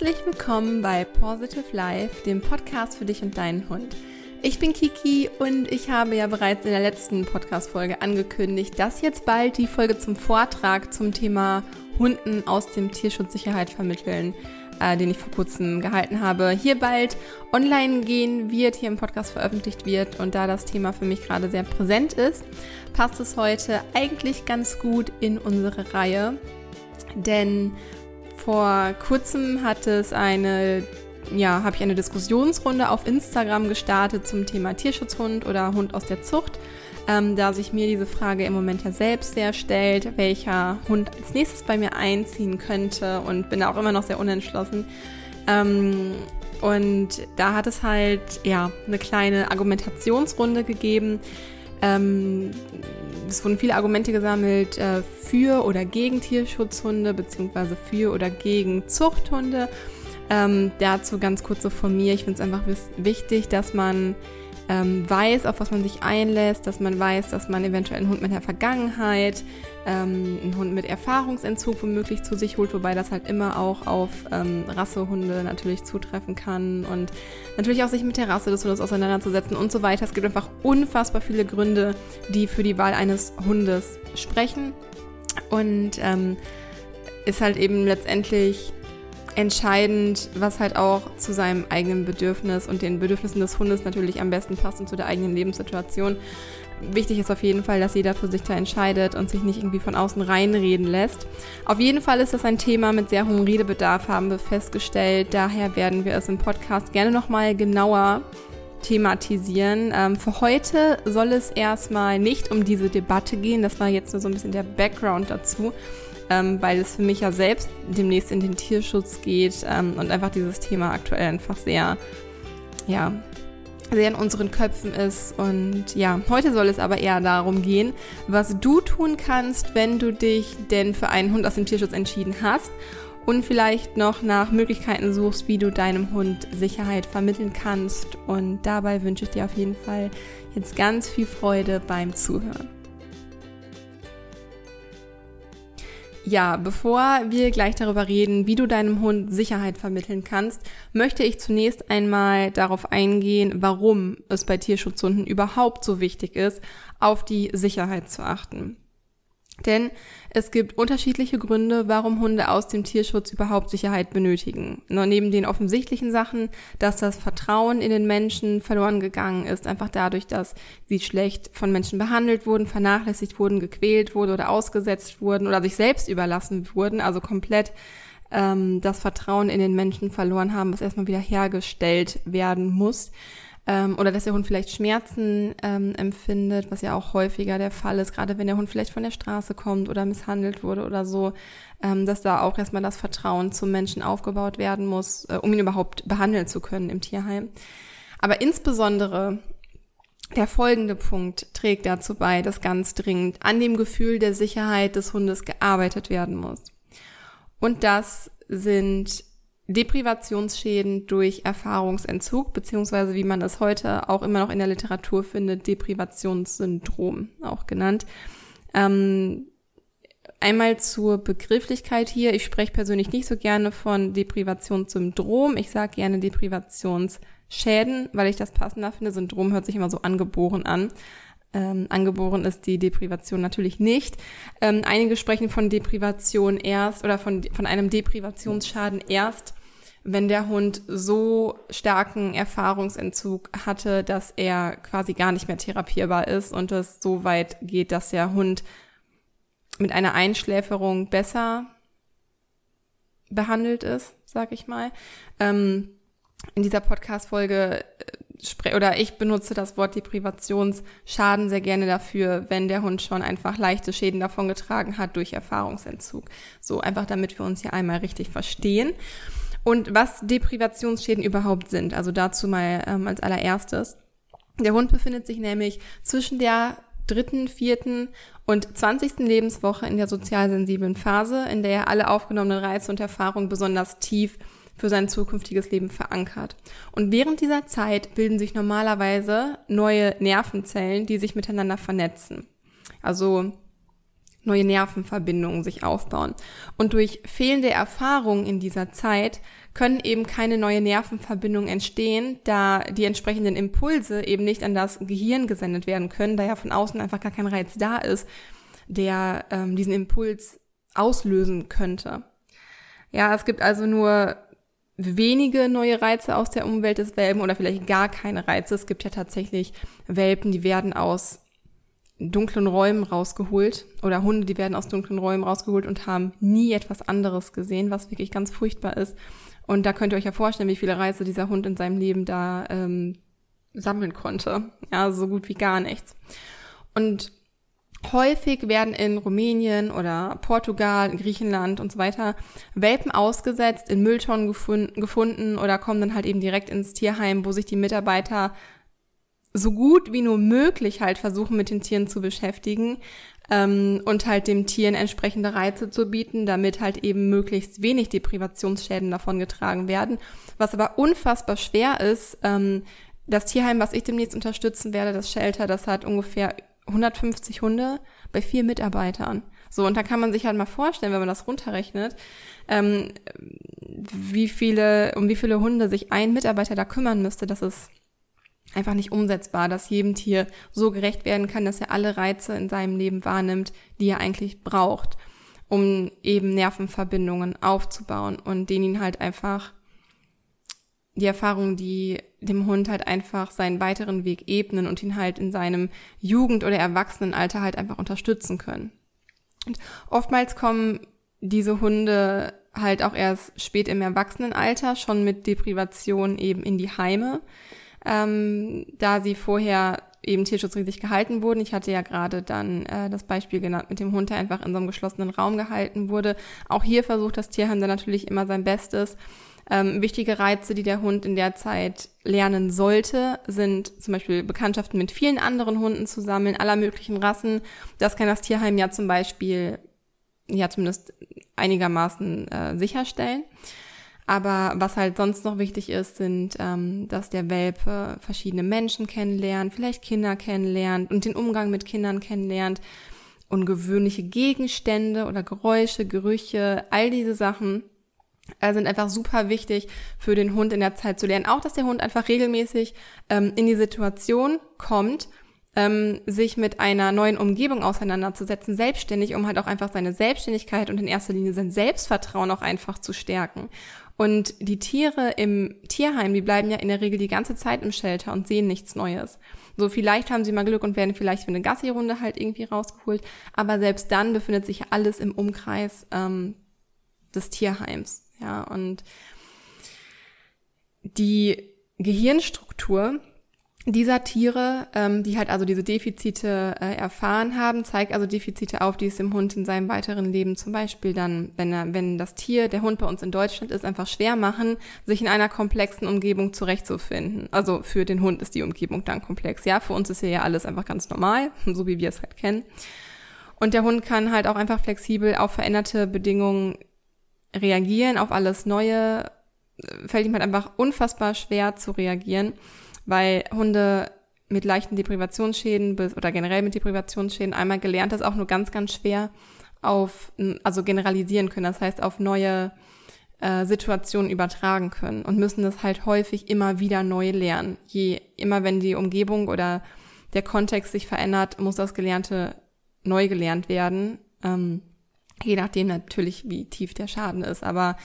Herzlich willkommen bei Positive Life, dem Podcast für dich und deinen Hund. Ich bin Kiki und ich habe ja bereits in der letzten Podcast-Folge angekündigt, dass jetzt bald die Folge zum Vortrag zum Thema Hunden aus dem Tierschutzsicherheit vermitteln, äh, den ich vor kurzem gehalten habe, hier bald online gehen wird, hier im Podcast veröffentlicht wird. Und da das Thema für mich gerade sehr präsent ist, passt es heute eigentlich ganz gut in unsere Reihe. Denn vor kurzem hat es eine, ja, habe ich eine Diskussionsrunde auf Instagram gestartet zum Thema Tierschutzhund oder Hund aus der Zucht, ähm, da sich mir diese Frage im Moment ja selbst sehr stellt, welcher Hund als nächstes bei mir einziehen könnte und bin da auch immer noch sehr unentschlossen. Ähm, und da hat es halt ja eine kleine Argumentationsrunde gegeben. Ähm, es wurden viele Argumente gesammelt äh, für oder gegen Tierschutzhunde beziehungsweise für oder gegen Zuchthunde. Ähm, dazu ganz kurz so von mir. Ich finde es einfach wichtig, dass man ähm, weiß, auf was man sich einlässt, dass man weiß, dass man eventuell einen Hund mit der Vergangenheit, ähm, einen Hund mit Erfahrungsentzug womöglich zu sich holt, wobei das halt immer auch auf ähm, Rassehunde natürlich zutreffen kann und natürlich auch sich mit der Rasse des Hundes auseinanderzusetzen und so weiter. Es gibt einfach unfassbar viele Gründe, die für die Wahl eines Hundes sprechen und ähm, ist halt eben letztendlich entscheidend, was halt auch zu seinem eigenen Bedürfnis und den Bedürfnissen des Hundes natürlich am besten passt und zu der eigenen Lebenssituation. Wichtig ist auf jeden Fall, dass jeder für sich da entscheidet und sich nicht irgendwie von außen reinreden lässt. Auf jeden Fall ist das ein Thema mit sehr hohem Redebedarf, haben wir festgestellt. Daher werden wir es im Podcast gerne nochmal genauer thematisieren. Ähm, für heute soll es erstmal nicht um diese Debatte gehen. Das war jetzt nur so ein bisschen der Background dazu ähm, weil es für mich ja selbst demnächst in den Tierschutz geht ähm, und einfach dieses Thema aktuell einfach sehr, ja, sehr in unseren Köpfen ist. Und ja, heute soll es aber eher darum gehen, was du tun kannst, wenn du dich denn für einen Hund aus dem Tierschutz entschieden hast und vielleicht noch nach Möglichkeiten suchst, wie du deinem Hund Sicherheit vermitteln kannst. Und dabei wünsche ich dir auf jeden Fall jetzt ganz viel Freude beim Zuhören. Ja, bevor wir gleich darüber reden, wie du deinem Hund Sicherheit vermitteln kannst, möchte ich zunächst einmal darauf eingehen, warum es bei Tierschutzhunden überhaupt so wichtig ist, auf die Sicherheit zu achten. Denn es gibt unterschiedliche Gründe, warum Hunde aus dem Tierschutz überhaupt Sicherheit benötigen. Nur neben den offensichtlichen Sachen, dass das Vertrauen in den Menschen verloren gegangen ist, einfach dadurch, dass sie schlecht von Menschen behandelt wurden, vernachlässigt wurden, gequält wurden oder ausgesetzt wurden oder sich selbst überlassen wurden, also komplett ähm, das Vertrauen in den Menschen verloren haben, was erstmal wieder hergestellt werden muss ähm, oder dass der Hund vielleicht Schmerzen ähm, empfindet, was ja auch häufiger der Fall ist, gerade wenn der Hund vielleicht von der Straße kommt oder misshandelt wurde oder so, ähm, dass da auch erstmal das Vertrauen zum Menschen aufgebaut werden muss, äh, um ihn überhaupt behandeln zu können im Tierheim. Aber insbesondere der folgende Punkt trägt dazu bei, dass ganz dringend an dem Gefühl der Sicherheit des Hundes gearbeitet werden muss. Und das sind Deprivationsschäden durch Erfahrungsentzug, beziehungsweise wie man es heute auch immer noch in der Literatur findet, Deprivationssyndrom auch genannt. Ähm, einmal zur Begrifflichkeit hier. Ich spreche persönlich nicht so gerne von Deprivationssyndrom. Ich sage gerne Deprivationsschäden, weil ich das passender finde. Syndrom hört sich immer so angeboren an. Ähm, angeboren ist die Deprivation natürlich nicht. Ähm, einige sprechen von Deprivation erst oder von, von einem Deprivationsschaden erst, wenn der Hund so starken Erfahrungsentzug hatte, dass er quasi gar nicht mehr therapierbar ist und es so weit geht, dass der Hund mit einer Einschläferung besser behandelt ist, sag ich mal. Ähm, in dieser Podcast-Folge äh, oder ich benutze das Wort Deprivationsschaden sehr gerne dafür, wenn der Hund schon einfach leichte Schäden davongetragen hat durch Erfahrungsentzug. So einfach, damit wir uns hier einmal richtig verstehen. Und was Deprivationsschäden überhaupt sind, also dazu mal ähm, als allererstes. Der Hund befindet sich nämlich zwischen der dritten, vierten und zwanzigsten Lebenswoche in der sozial sensiblen Phase, in der er alle aufgenommenen Reize und Erfahrungen besonders tief für sein zukünftiges Leben verankert. Und während dieser Zeit bilden sich normalerweise neue Nervenzellen, die sich miteinander vernetzen. Also neue Nervenverbindungen sich aufbauen. Und durch fehlende Erfahrungen in dieser Zeit können eben keine neue Nervenverbindungen entstehen, da die entsprechenden Impulse eben nicht an das Gehirn gesendet werden können, da ja von außen einfach gar kein Reiz da ist, der ähm, diesen Impuls auslösen könnte. Ja, es gibt also nur wenige neue Reize aus der Umwelt des Welpen oder vielleicht gar keine Reize. Es gibt ja tatsächlich Welpen, die werden aus dunklen Räumen rausgeholt oder Hunde, die werden aus dunklen Räumen rausgeholt und haben nie etwas anderes gesehen, was wirklich ganz furchtbar ist. Und da könnt ihr euch ja vorstellen, wie viele Reize dieser Hund in seinem Leben da ähm, sammeln konnte. Ja, so gut wie gar nichts. Und häufig werden in Rumänien oder Portugal, Griechenland und so weiter Welpen ausgesetzt, in Mülltonnen gefunden, gefunden oder kommen dann halt eben direkt ins Tierheim, wo sich die Mitarbeiter so gut wie nur möglich halt versuchen, mit den Tieren zu beschäftigen ähm, und halt dem Tieren entsprechende Reize zu bieten, damit halt eben möglichst wenig Deprivationsschäden davon getragen werden. Was aber unfassbar schwer ist, ähm, das Tierheim, was ich demnächst unterstützen werde, das Shelter, das hat ungefähr 150 Hunde bei vier Mitarbeitern. So, und da kann man sich halt mal vorstellen, wenn man das runterrechnet, ähm, wie viele, um wie viele Hunde sich ein Mitarbeiter da kümmern müsste, das ist einfach nicht umsetzbar, dass jedem Tier so gerecht werden kann, dass er alle Reize in seinem Leben wahrnimmt, die er eigentlich braucht, um eben Nervenverbindungen aufzubauen und denen ihn halt einfach die Erfahrungen, die dem Hund halt einfach seinen weiteren Weg ebnen und ihn halt in seinem Jugend- oder Erwachsenenalter halt einfach unterstützen können. Und oftmals kommen diese Hunde halt auch erst spät im Erwachsenenalter schon mit Deprivation eben in die Heime ähm, da sie vorher eben tierschutzrechtlich gehalten wurden. Ich hatte ja gerade dann äh, das Beispiel genannt mit dem Hund, der einfach in so einem geschlossenen Raum gehalten wurde. Auch hier versucht das Tierheim dann natürlich immer sein Bestes. Ähm, wichtige Reize, die der Hund in der Zeit lernen sollte, sind zum Beispiel Bekanntschaften mit vielen anderen Hunden zu sammeln, aller möglichen Rassen. Das kann das Tierheim ja zum Beispiel ja zumindest einigermaßen äh, sicherstellen. Aber was halt sonst noch wichtig ist, sind, ähm, dass der Welpe verschiedene Menschen kennenlernt, vielleicht Kinder kennenlernt und den Umgang mit Kindern kennenlernt, ungewöhnliche Gegenstände oder Geräusche, Gerüche, all diese Sachen äh, sind einfach super wichtig für den Hund in der Zeit zu lernen. Auch, dass der Hund einfach regelmäßig ähm, in die Situation kommt, ähm, sich mit einer neuen Umgebung auseinanderzusetzen, selbstständig, um halt auch einfach seine Selbstständigkeit und in erster Linie sein Selbstvertrauen auch einfach zu stärken. Und die Tiere im Tierheim, die bleiben ja in der Regel die ganze Zeit im Shelter und sehen nichts Neues. So, vielleicht haben sie mal Glück und werden vielleicht für eine Gassi-Runde halt irgendwie rausgeholt. Aber selbst dann befindet sich alles im Umkreis ähm, des Tierheims. Ja, und die Gehirnstruktur dieser Tiere, ähm, die halt also diese Defizite äh, erfahren haben, zeigt also Defizite auf, die es dem Hund in seinem weiteren Leben zum Beispiel dann, wenn er, wenn das Tier, der Hund bei uns in Deutschland ist, einfach schwer machen, sich in einer komplexen Umgebung zurechtzufinden. Also für den Hund ist die Umgebung dann komplex. Ja, für uns ist hier ja alles einfach ganz normal, so wie wir es halt kennen. Und der Hund kann halt auch einfach flexibel auf veränderte Bedingungen reagieren, auf alles Neue. Fällt ihm halt einfach unfassbar schwer zu reagieren weil Hunde mit leichten Deprivationsschäden oder generell mit Deprivationsschäden einmal gelernt das auch nur ganz, ganz schwer auf, also generalisieren können, das heißt auf neue äh, Situationen übertragen können und müssen das halt häufig immer wieder neu lernen. Je immer wenn die Umgebung oder der Kontext sich verändert, muss das Gelernte neu gelernt werden. Ähm, je nachdem natürlich, wie tief der Schaden ist. Aber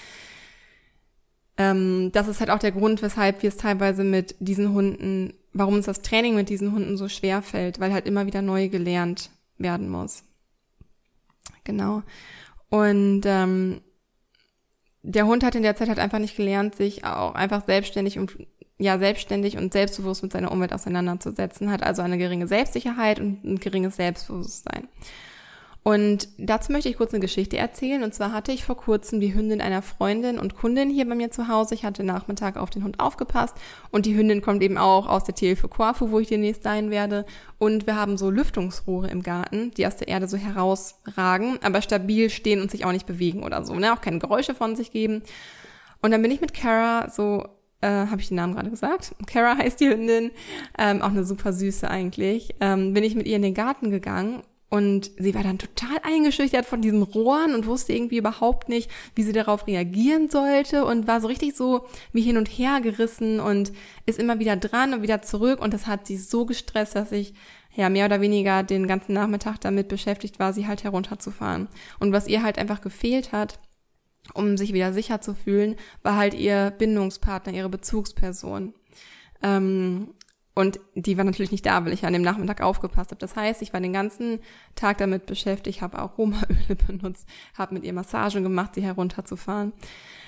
ähm, das ist halt auch der Grund, weshalb wir es teilweise mit diesen Hunden, warum uns das Training mit diesen Hunden so schwer fällt, weil halt immer wieder neu gelernt werden muss. Genau. Und ähm, der Hund hat in der Zeit halt einfach nicht gelernt, sich auch einfach selbstständig und ja selbstständig und selbstbewusst mit seiner Umwelt auseinanderzusetzen, hat also eine geringe Selbstsicherheit und ein geringes Selbstbewusstsein. Und dazu möchte ich kurz eine Geschichte erzählen. Und zwar hatte ich vor kurzem die Hündin einer Freundin und Kundin hier bei mir zu Hause. Ich hatte Nachmittag auf den Hund aufgepasst und die Hündin kommt eben auch aus der Tierhilfe Korfu, wo ich demnächst sein werde. Und wir haben so Lüftungsrohre im Garten, die aus der Erde so herausragen, aber stabil stehen und sich auch nicht bewegen oder so, ne? Auch keine Geräusche von sich geben. Und dann bin ich mit Kara so äh, habe ich den Namen gerade gesagt? Kara heißt die Hündin, ähm, auch eine super süße eigentlich. Ähm, bin ich mit ihr in den Garten gegangen Und sie war dann total eingeschüchtert von diesen Rohren und wusste irgendwie überhaupt nicht, wie sie darauf reagieren sollte und war so richtig so wie hin und her gerissen und ist immer wieder dran und wieder zurück. Und das hat sie so gestresst, dass ich ja mehr oder weniger den ganzen Nachmittag damit beschäftigt war, sie halt herunterzufahren. Und was ihr halt einfach gefehlt hat, um sich wieder sicher zu fühlen, war halt ihr Bindungspartner, ihre Bezugsperson. Ähm, und die war natürlich nicht da, weil ich an dem Nachmittag aufgepasst habe. Das heißt, ich war den ganzen Tag damit beschäftigt, habe Aromaöle benutzt, habe mit ihr Massagen gemacht, sie herunterzufahren.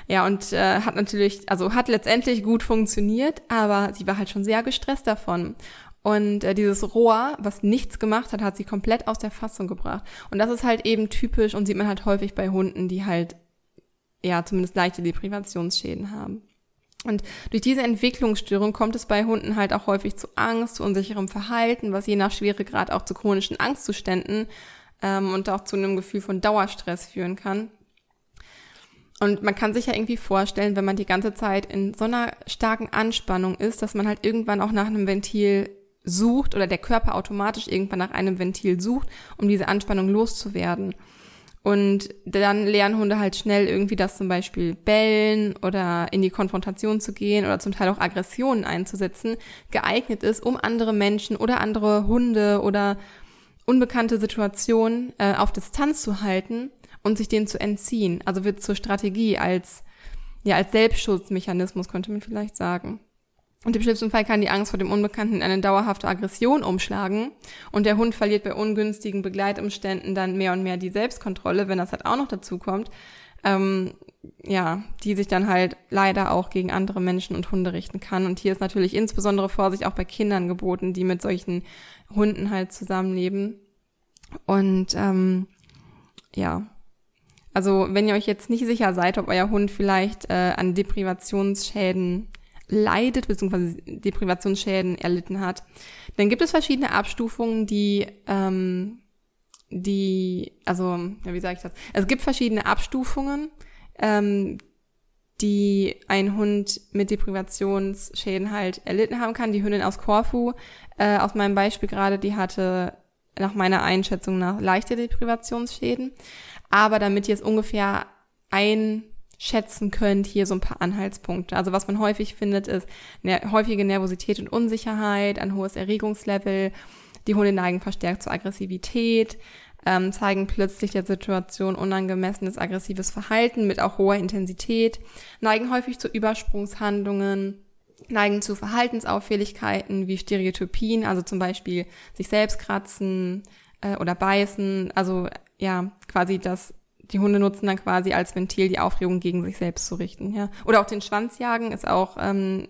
Ja, und äh, hat natürlich, also hat letztendlich gut funktioniert, aber sie war halt schon sehr gestresst davon. Und äh, dieses Rohr, was nichts gemacht hat, hat sie komplett aus der Fassung gebracht. Und das ist halt eben typisch und sieht man halt häufig bei Hunden, die halt ja zumindest leichte Deprivationsschäden haben. Und durch diese Entwicklungsstörung kommt es bei Hunden halt auch häufig zu Angst, zu unsicherem Verhalten, was je nach Schweregrad auch zu chronischen Angstzuständen ähm, und auch zu einem Gefühl von Dauerstress führen kann. Und man kann sich ja irgendwie vorstellen, wenn man die ganze Zeit in so einer starken Anspannung ist, dass man halt irgendwann auch nach einem Ventil sucht oder der Körper automatisch irgendwann nach einem Ventil sucht, um diese Anspannung loszuwerden. Und dann lernen Hunde halt schnell irgendwie das zum Beispiel bellen oder in die Konfrontation zu gehen oder zum Teil auch Aggressionen einzusetzen, geeignet ist, um andere Menschen oder andere Hunde oder unbekannte Situationen äh, auf Distanz zu halten und sich denen zu entziehen. Also wird zur Strategie als, ja, als Selbstschutzmechanismus, könnte man vielleicht sagen. Und im schlimmsten Fall kann die Angst vor dem Unbekannten in eine dauerhafte Aggression umschlagen und der Hund verliert bei ungünstigen Begleitumständen dann mehr und mehr die Selbstkontrolle, wenn das halt auch noch dazu kommt, ähm, ja, die sich dann halt leider auch gegen andere Menschen und Hunde richten kann. Und hier ist natürlich insbesondere Vorsicht auch bei Kindern geboten, die mit solchen Hunden halt zusammenleben. Und ähm, ja, also wenn ihr euch jetzt nicht sicher seid, ob euer Hund vielleicht äh, an Deprivationsschäden leidet bzw. Deprivationsschäden erlitten hat, dann gibt es verschiedene Abstufungen, die ähm, die, also, ja, wie sage ich das? Es gibt verschiedene Abstufungen, ähm, die ein Hund mit Deprivationsschäden halt erlitten haben kann. Die Hündin aus Korfu, äh, aus meinem Beispiel gerade, die hatte nach meiner Einschätzung nach leichte Deprivationsschäden. Aber damit es ungefähr ein schätzen könnt, hier so ein paar Anhaltspunkte. Also was man häufig findet, ist eine häufige Nervosität und Unsicherheit, ein hohes Erregungslevel. Die Hunde neigen verstärkt zur Aggressivität, ähm, zeigen plötzlich der Situation unangemessenes aggressives Verhalten mit auch hoher Intensität, neigen häufig zu Übersprungshandlungen, neigen zu Verhaltensauffälligkeiten wie Stereotypien, also zum Beispiel sich selbst kratzen äh, oder beißen, also ja, quasi das die Hunde nutzen dann quasi als Ventil die Aufregung gegen sich selbst zu richten. Ja. Oder auch den Schwanzjagen ist auch ähm,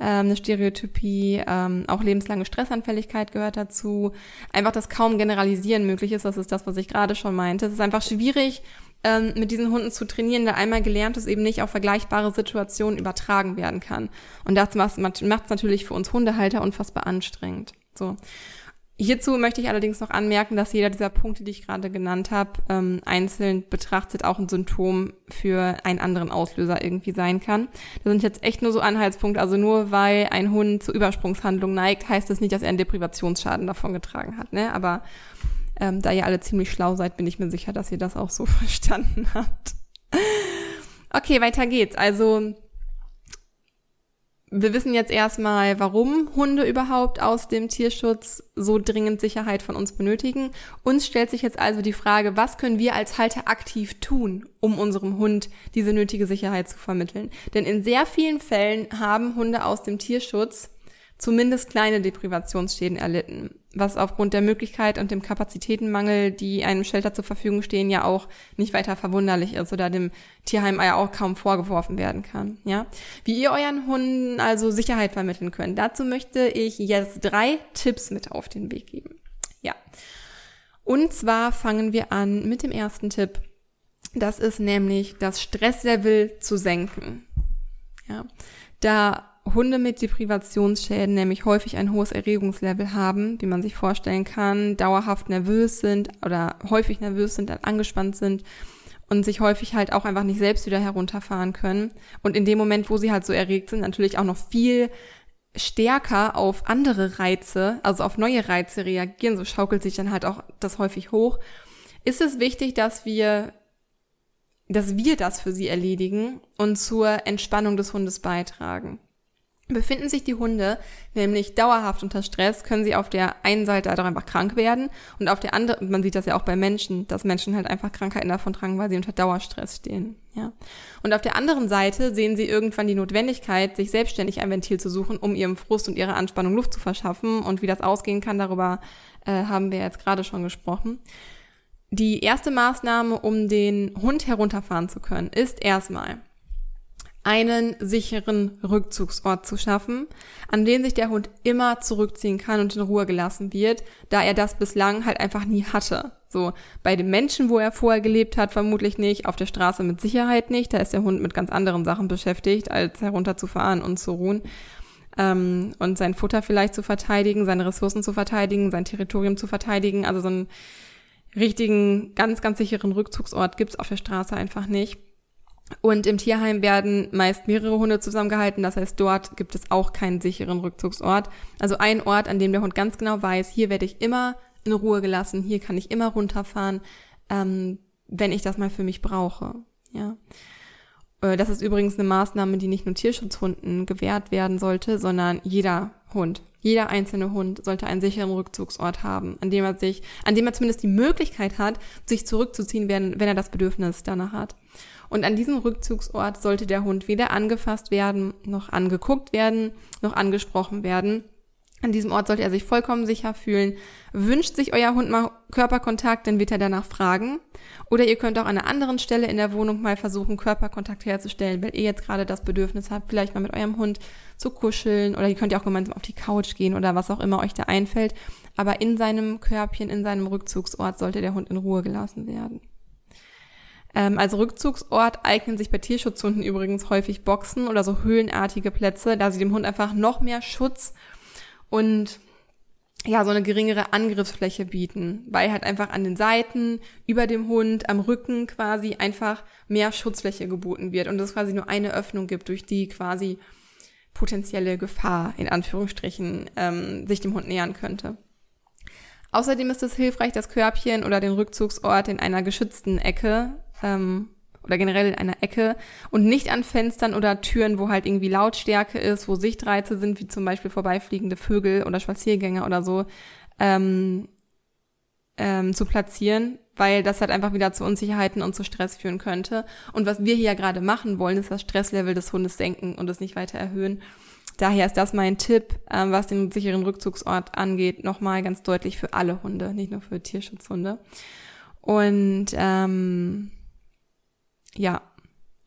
ähm, eine Stereotypie, ähm, auch lebenslange Stressanfälligkeit gehört dazu. Einfach, dass kaum Generalisieren möglich ist, das ist das, was ich gerade schon meinte. Es ist einfach schwierig, ähm, mit diesen Hunden zu trainieren, da einmal gelernt ist, eben nicht auf vergleichbare Situationen übertragen werden kann. Und das macht es natürlich für uns Hundehalter unfassbar anstrengend. So. Hierzu möchte ich allerdings noch anmerken, dass jeder dieser Punkte, die ich gerade genannt habe, ähm, einzeln betrachtet auch ein Symptom für einen anderen Auslöser irgendwie sein kann. Das sind jetzt echt nur so Anhaltspunkte. Also nur weil ein Hund zu Übersprungshandlung neigt, heißt das nicht, dass er einen Deprivationsschaden davon getragen hat. Ne? Aber ähm, da ihr alle ziemlich schlau seid, bin ich mir sicher, dass ihr das auch so verstanden habt. Okay, weiter geht's. Also wir wissen jetzt erstmal, warum Hunde überhaupt aus dem Tierschutz so dringend Sicherheit von uns benötigen. Uns stellt sich jetzt also die Frage, was können wir als Halter aktiv tun, um unserem Hund diese nötige Sicherheit zu vermitteln? Denn in sehr vielen Fällen haben Hunde aus dem Tierschutz zumindest kleine Deprivationsschäden erlitten, was aufgrund der Möglichkeit und dem Kapazitätenmangel, die einem Shelter zur Verfügung stehen, ja auch nicht weiter verwunderlich ist oder dem Tierheim ja auch kaum vorgeworfen werden kann, ja. Wie ihr euren Hunden also Sicherheit vermitteln könnt, dazu möchte ich jetzt drei Tipps mit auf den Weg geben. Ja. Und zwar fangen wir an mit dem ersten Tipp. Das ist nämlich das Stresslevel zu senken. Ja. Da Hunde mit Deprivationsschäden nämlich häufig ein hohes Erregungslevel haben, wie man sich vorstellen kann, dauerhaft nervös sind oder häufig nervös sind, angespannt sind und sich häufig halt auch einfach nicht selbst wieder herunterfahren können. Und in dem Moment, wo sie halt so erregt sind, natürlich auch noch viel stärker auf andere Reize, also auf neue Reize reagieren, so schaukelt sich dann halt auch das häufig hoch, ist es wichtig, dass wir, dass wir das für sie erledigen und zur Entspannung des Hundes beitragen. Befinden sich die Hunde nämlich dauerhaft unter Stress, können sie auf der einen Seite halt auch einfach krank werden und auf der anderen, man sieht das ja auch bei Menschen, dass Menschen halt einfach Krankheiten davon tragen, weil sie unter Dauerstress stehen, ja. Und auf der anderen Seite sehen sie irgendwann die Notwendigkeit, sich selbstständig ein Ventil zu suchen, um ihrem Frust und ihrer Anspannung Luft zu verschaffen und wie das ausgehen kann, darüber äh, haben wir jetzt gerade schon gesprochen. Die erste Maßnahme, um den Hund herunterfahren zu können, ist erstmal einen sicheren Rückzugsort zu schaffen, an den sich der Hund immer zurückziehen kann und in Ruhe gelassen wird, da er das bislang halt einfach nie hatte. So, bei den Menschen, wo er vorher gelebt hat, vermutlich nicht, auf der Straße mit Sicherheit nicht, da ist der Hund mit ganz anderen Sachen beschäftigt, als herunterzufahren und zu ruhen. Ähm, und sein Futter vielleicht zu verteidigen, seine Ressourcen zu verteidigen, sein Territorium zu verteidigen, also so einen richtigen, ganz, ganz sicheren Rückzugsort gibt's auf der Straße einfach nicht. Und im Tierheim werden meist mehrere Hunde zusammengehalten. Das heißt, dort gibt es auch keinen sicheren Rückzugsort. Also ein Ort, an dem der Hund ganz genau weiß, hier werde ich immer in Ruhe gelassen, hier kann ich immer runterfahren, ähm, wenn ich das mal für mich brauche. Ja. Äh, das ist übrigens eine Maßnahme, die nicht nur Tierschutzhunden gewährt werden sollte, sondern jeder Hund. Jeder einzelne Hund sollte einen sicheren Rückzugsort haben, an dem er sich, an dem er zumindest die Möglichkeit hat, sich zurückzuziehen, wenn, wenn er das Bedürfnis danach hat. Und an diesem Rückzugsort sollte der Hund weder angefasst werden, noch angeguckt werden, noch angesprochen werden. An diesem Ort sollte er sich vollkommen sicher fühlen. Wünscht sich euer Hund mal Körperkontakt, dann wird er danach fragen. Oder ihr könnt auch an einer anderen Stelle in der Wohnung mal versuchen, Körperkontakt herzustellen, weil ihr jetzt gerade das Bedürfnis habt, vielleicht mal mit eurem Hund zu kuscheln. Oder ihr könnt ja auch gemeinsam auf die Couch gehen oder was auch immer euch da einfällt. Aber in seinem Körbchen, in seinem Rückzugsort sollte der Hund in Ruhe gelassen werden. Ähm, als Rückzugsort eignen sich bei Tierschutzhunden übrigens häufig Boxen oder so höhlenartige Plätze, da sie dem Hund einfach noch mehr Schutz und ja, so eine geringere Angriffsfläche bieten, weil halt einfach an den Seiten, über dem Hund, am Rücken quasi einfach mehr Schutzfläche geboten wird und es quasi nur eine Öffnung gibt, durch die quasi potenzielle Gefahr in Anführungsstrichen ähm, sich dem Hund nähern könnte. Außerdem ist es hilfreich, das Körbchen oder den Rückzugsort in einer geschützten Ecke ähm, oder generell in einer Ecke und nicht an Fenstern oder Türen, wo halt irgendwie Lautstärke ist, wo Sichtreize sind, wie zum Beispiel vorbeifliegende Vögel oder Spaziergänger oder so, ähm, ähm, zu platzieren, weil das halt einfach wieder zu Unsicherheiten und zu Stress führen könnte. Und was wir hier gerade machen wollen, ist das Stresslevel des Hundes senken und es nicht weiter erhöhen. Daher ist das mein Tipp, ähm, was den sicheren Rückzugsort angeht, nochmal ganz deutlich für alle Hunde, nicht nur für Tierschutzhunde. Und ähm, ja,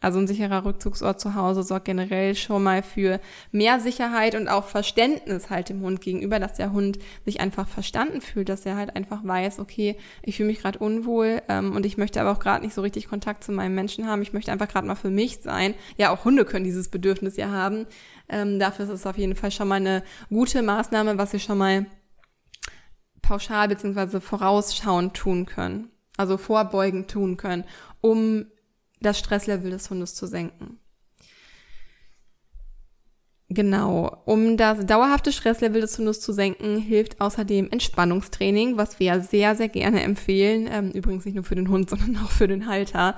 also ein sicherer Rückzugsort zu Hause sorgt generell schon mal für mehr Sicherheit und auch Verständnis halt dem Hund gegenüber, dass der Hund sich einfach verstanden fühlt, dass er halt einfach weiß, okay, ich fühle mich gerade unwohl ähm, und ich möchte aber auch gerade nicht so richtig Kontakt zu meinem Menschen haben. Ich möchte einfach gerade mal für mich sein. Ja, auch Hunde können dieses Bedürfnis ja haben. Ähm, dafür ist es auf jeden Fall schon mal eine gute Maßnahme, was wir schon mal pauschal beziehungsweise vorausschauend tun können. Also vorbeugend tun können, um das Stresslevel des Hundes zu senken. Genau. Um das dauerhafte Stresslevel des Hundes zu senken, hilft außerdem Entspannungstraining, was wir ja sehr, sehr gerne empfehlen. Ähm, übrigens nicht nur für den Hund, sondern auch für den Halter.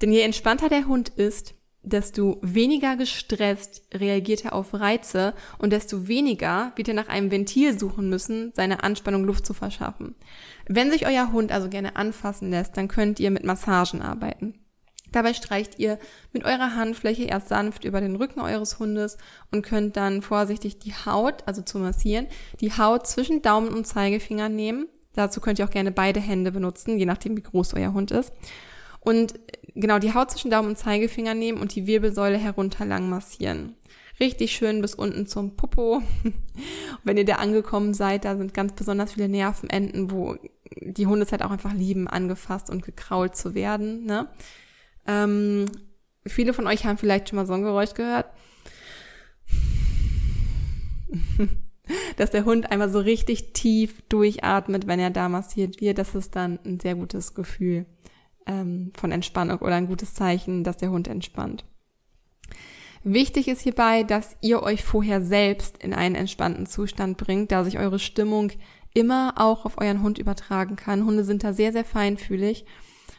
Denn je entspannter der Hund ist, desto weniger gestresst reagiert er auf Reize und desto weniger wird er nach einem Ventil suchen müssen, seine Anspannung Luft zu verschaffen. Wenn sich euer Hund also gerne anfassen lässt, dann könnt ihr mit Massagen arbeiten. Dabei streicht ihr mit eurer Handfläche erst sanft über den Rücken eures Hundes und könnt dann vorsichtig die Haut, also zu massieren, die Haut zwischen Daumen und Zeigefinger nehmen. Dazu könnt ihr auch gerne beide Hände benutzen, je nachdem wie groß euer Hund ist. Und genau die Haut zwischen Daumen und Zeigefinger nehmen und die Wirbelsäule herunter lang massieren. Richtig schön bis unten zum Popo. wenn ihr da angekommen seid, da sind ganz besonders viele Nervenenden, wo die Hunde es halt auch einfach lieben, angefasst und gekrault zu werden. Ne? Ähm, viele von euch haben vielleicht schon mal so ein Geräusch gehört. dass der Hund einmal so richtig tief durchatmet, wenn er da massiert wird. Das ist dann ein sehr gutes Gefühl ähm, von Entspannung oder ein gutes Zeichen, dass der Hund entspannt. Wichtig ist hierbei, dass ihr euch vorher selbst in einen entspannten Zustand bringt, da sich eure Stimmung immer auch auf euren Hund übertragen kann. Hunde sind da sehr, sehr feinfühlig.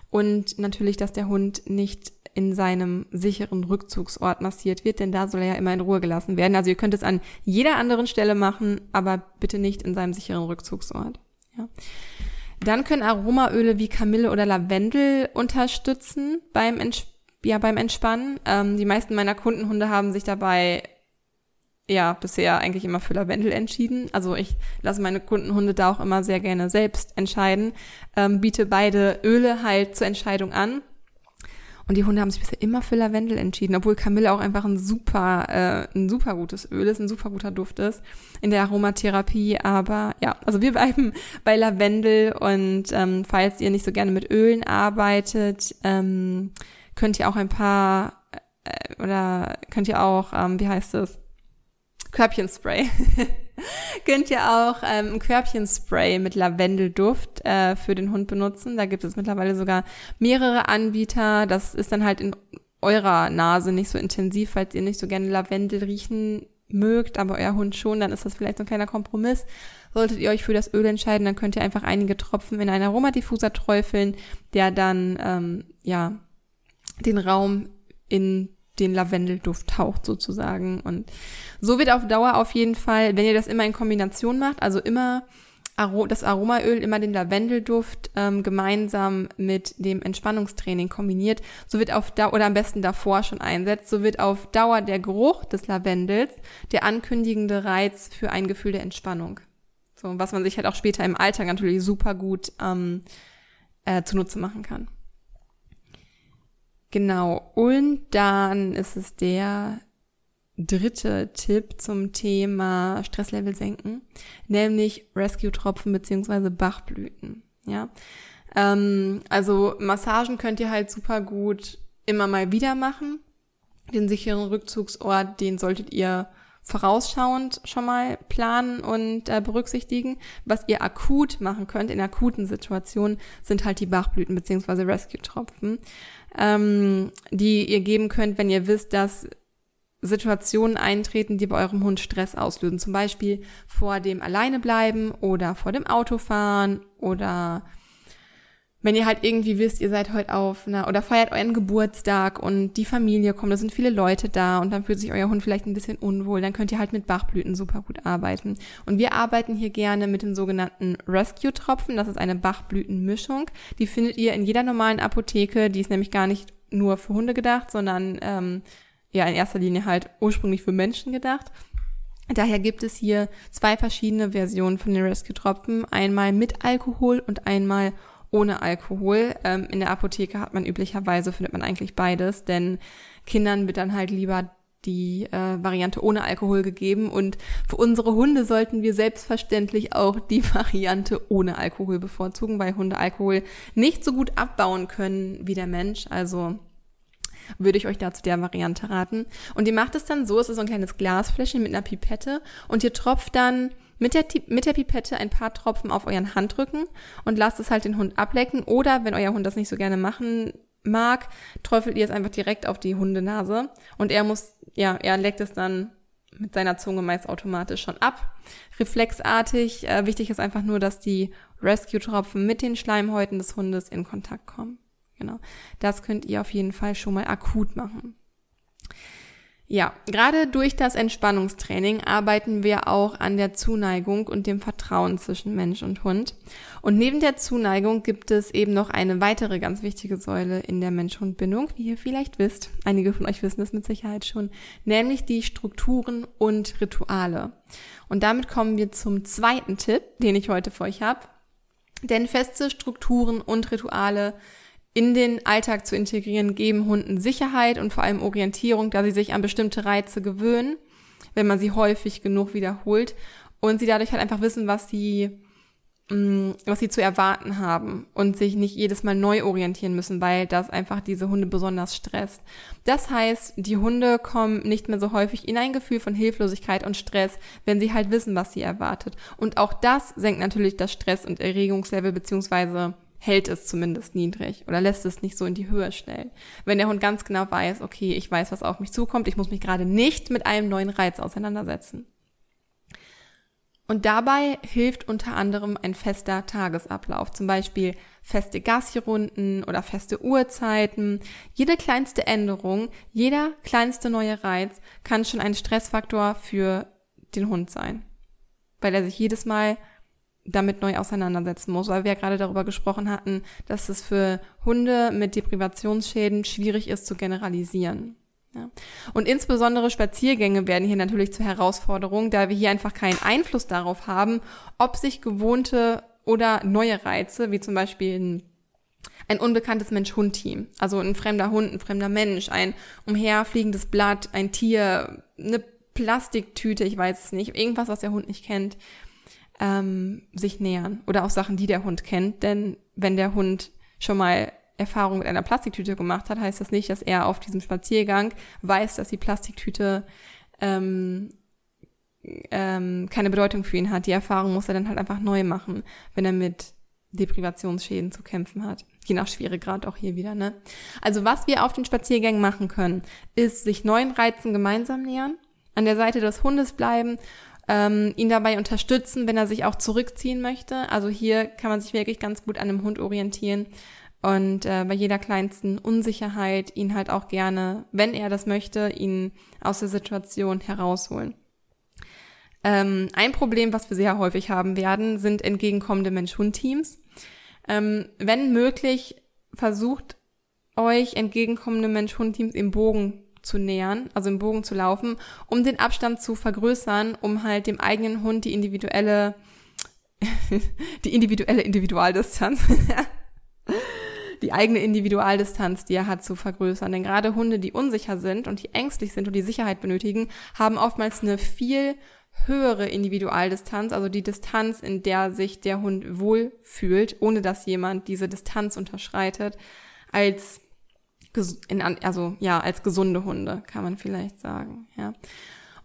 Und natürlich, dass der Hund nicht in seinem sicheren Rückzugsort massiert wird, denn da soll er ja immer in Ruhe gelassen werden. Also ihr könnt es an jeder anderen Stelle machen, aber bitte nicht in seinem sicheren Rückzugsort. Ja. Dann können Aromaöle wie Kamille oder Lavendel unterstützen beim, Ents ja, beim Entspannen. Ähm, die meisten meiner Kundenhunde haben sich dabei ja bisher eigentlich immer für Lavendel entschieden. Also ich lasse meine Kundenhunde da auch immer sehr gerne selbst entscheiden, ähm, biete beide Öle halt zur Entscheidung an und die Hunde haben sich bisher immer für Lavendel entschieden, obwohl Kamille auch einfach ein super, äh, ein super gutes Öl ist, ein super guter Duft ist in der Aromatherapie. Aber ja, also wir bleiben bei Lavendel und ähm, falls ihr nicht so gerne mit Ölen arbeitet, ähm, könnt ihr auch ein paar äh, oder könnt ihr auch, ähm, wie heißt es? Körbchenspray. könnt ihr auch ähm, ein Körbchenspray mit Lavendelduft äh, für den Hund benutzen. Da gibt es mittlerweile sogar mehrere Anbieter. Das ist dann halt in eurer Nase nicht so intensiv, falls ihr nicht so gerne Lavendel riechen mögt, aber euer Hund schon, dann ist das vielleicht so ein kleiner Kompromiss. Solltet ihr euch für das Öl entscheiden, dann könnt ihr einfach einige Tropfen in einen Aromadiffuser träufeln, der dann ähm, ja den Raum in den Lavendelduft taucht sozusagen. Und so wird auf Dauer auf jeden Fall, wenn ihr das immer in Kombination macht, also immer das Aromaöl, immer den Lavendelduft ähm, gemeinsam mit dem Entspannungstraining kombiniert, so wird auf Dauer, oder am besten davor schon einsetzt, so wird auf Dauer der Geruch des Lavendels der ankündigende Reiz für ein Gefühl der Entspannung. So, was man sich halt auch später im Alltag natürlich super gut ähm, äh, zunutze machen kann. Genau. Und dann ist es der dritte Tipp zum Thema Stresslevel senken, nämlich Rescue-Tropfen beziehungsweise Bachblüten. Ja, ähm, also Massagen könnt ihr halt super gut immer mal wieder machen. Den sicheren Rückzugsort, den solltet ihr vorausschauend schon mal planen und äh, berücksichtigen. Was ihr akut machen könnt in akuten Situationen, sind halt die Bachblüten beziehungsweise Rescue-Tropfen ähm, die ihr geben könnt, wenn ihr wisst, dass Situationen eintreten, die bei eurem Hund Stress auslösen. Zum Beispiel vor dem Alleinebleiben oder vor dem Autofahren oder wenn ihr halt irgendwie wisst, ihr seid heute auf einer oder feiert euren Geburtstag und die Familie kommt, da sind viele Leute da und dann fühlt sich euer Hund vielleicht ein bisschen unwohl, dann könnt ihr halt mit Bachblüten super gut arbeiten. Und wir arbeiten hier gerne mit den sogenannten Rescue-Tropfen. Das ist eine Bachblütenmischung. Die findet ihr in jeder normalen Apotheke. Die ist nämlich gar nicht nur für Hunde gedacht, sondern ähm, ja in erster Linie halt ursprünglich für Menschen gedacht. Daher gibt es hier zwei verschiedene Versionen von den Rescue-Tropfen. Einmal mit Alkohol und einmal ohne Alkohol. Ähm, in der Apotheke hat man üblicherweise, findet man eigentlich beides, denn Kindern wird dann halt lieber die äh, Variante ohne Alkohol gegeben und für unsere Hunde sollten wir selbstverständlich auch die Variante ohne Alkohol bevorzugen, weil Hunde Alkohol nicht so gut abbauen können wie der Mensch. Also würde ich euch dazu der Variante raten. Und ihr macht es dann so, es ist so ein kleines Glasfläschchen mit einer Pipette und ihr tropft dann mit der, mit der Pipette ein paar Tropfen auf euren Handrücken und lasst es halt den Hund ablecken. Oder wenn euer Hund das nicht so gerne machen mag, träufelt ihr es einfach direkt auf die Hundenase und er muss, ja, er leckt es dann mit seiner Zunge meist automatisch schon ab. Reflexartig. Äh, wichtig ist einfach nur, dass die Rescue-Tropfen mit den Schleimhäuten des Hundes in Kontakt kommen. Genau. Das könnt ihr auf jeden Fall schon mal akut machen. Ja, gerade durch das Entspannungstraining arbeiten wir auch an der Zuneigung und dem Vertrauen zwischen Mensch und Hund. Und neben der Zuneigung gibt es eben noch eine weitere ganz wichtige Säule in der Mensch-Hund-Bindung, wie ihr vielleicht wisst. Einige von euch wissen es mit Sicherheit schon, nämlich die Strukturen und Rituale. Und damit kommen wir zum zweiten Tipp, den ich heute für euch habe. Denn feste Strukturen und Rituale in den Alltag zu integrieren, geben Hunden Sicherheit und vor allem Orientierung, da sie sich an bestimmte Reize gewöhnen, wenn man sie häufig genug wiederholt und sie dadurch halt einfach wissen, was sie mm, was sie zu erwarten haben und sich nicht jedes Mal neu orientieren müssen, weil das einfach diese Hunde besonders stresst. Das heißt, die Hunde kommen nicht mehr so häufig in ein Gefühl von Hilflosigkeit und Stress, wenn sie halt wissen, was sie erwartet. Und auch das senkt natürlich das Stress- und Erregungslevel beziehungsweise hält es zumindest niedrig oder lässt es nicht so in die Höhe schnellen. Wenn der Hund ganz genau weiß, okay, ich weiß, was auf mich zukommt, ich muss mich gerade nicht mit einem neuen Reiz auseinandersetzen. Und dabei hilft unter anderem ein fester Tagesablauf, zum Beispiel feste Gassi-Runden oder feste Uhrzeiten. Jede kleinste Änderung, jeder kleinste neue Reiz kann schon ein Stressfaktor für den Hund sein, weil er sich jedes Mal damit neu auseinandersetzen muss, weil wir ja gerade darüber gesprochen hatten, dass es für Hunde mit Deprivationsschäden schwierig ist zu generalisieren. Ja. Und insbesondere Spaziergänge werden hier natürlich zur Herausforderung, da wir hier einfach keinen Einfluss darauf haben, ob sich gewohnte oder neue Reize, wie zum Beispiel ein, ein unbekanntes Mensch-Hund-Team, also ein fremder Hund, ein fremder Mensch, ein umherfliegendes Blatt, ein Tier, eine Plastiktüte, ich weiß es nicht, irgendwas, was der Hund nicht kennt, ähm, sich nähern. Oder auch Sachen, die der Hund kennt. Denn wenn der Hund schon mal Erfahrung mit einer Plastiktüte gemacht hat, heißt das nicht, dass er auf diesem Spaziergang weiß, dass die Plastiktüte ähm, ähm, keine Bedeutung für ihn hat. Die Erfahrung muss er dann halt einfach neu machen, wenn er mit Deprivationsschäden zu kämpfen hat. Je nach Schweregrad auch hier wieder, ne? Also was wir auf den Spaziergängen machen können, ist sich neuen Reizen gemeinsam nähern, an der Seite des Hundes bleiben ähm, ihn dabei unterstützen, wenn er sich auch zurückziehen möchte. Also hier kann man sich wirklich ganz gut an dem Hund orientieren und äh, bei jeder kleinsten Unsicherheit ihn halt auch gerne, wenn er das möchte, ihn aus der Situation herausholen. Ähm, ein Problem, was wir sehr häufig haben werden, sind entgegenkommende Mensch-Hund-Teams. Ähm, wenn möglich, versucht euch entgegenkommende Mensch-Hund-Teams im Bogen zu nähern, also im Bogen zu laufen, um den Abstand zu vergrößern, um halt dem eigenen Hund die individuelle, die individuelle Individualdistanz, die eigene Individualdistanz, die er hat, zu vergrößern. Denn gerade Hunde, die unsicher sind und die ängstlich sind und die Sicherheit benötigen, haben oftmals eine viel höhere Individualdistanz, also die Distanz, in der sich der Hund wohl fühlt, ohne dass jemand diese Distanz unterschreitet, als in, also ja, als gesunde Hunde, kann man vielleicht sagen, ja.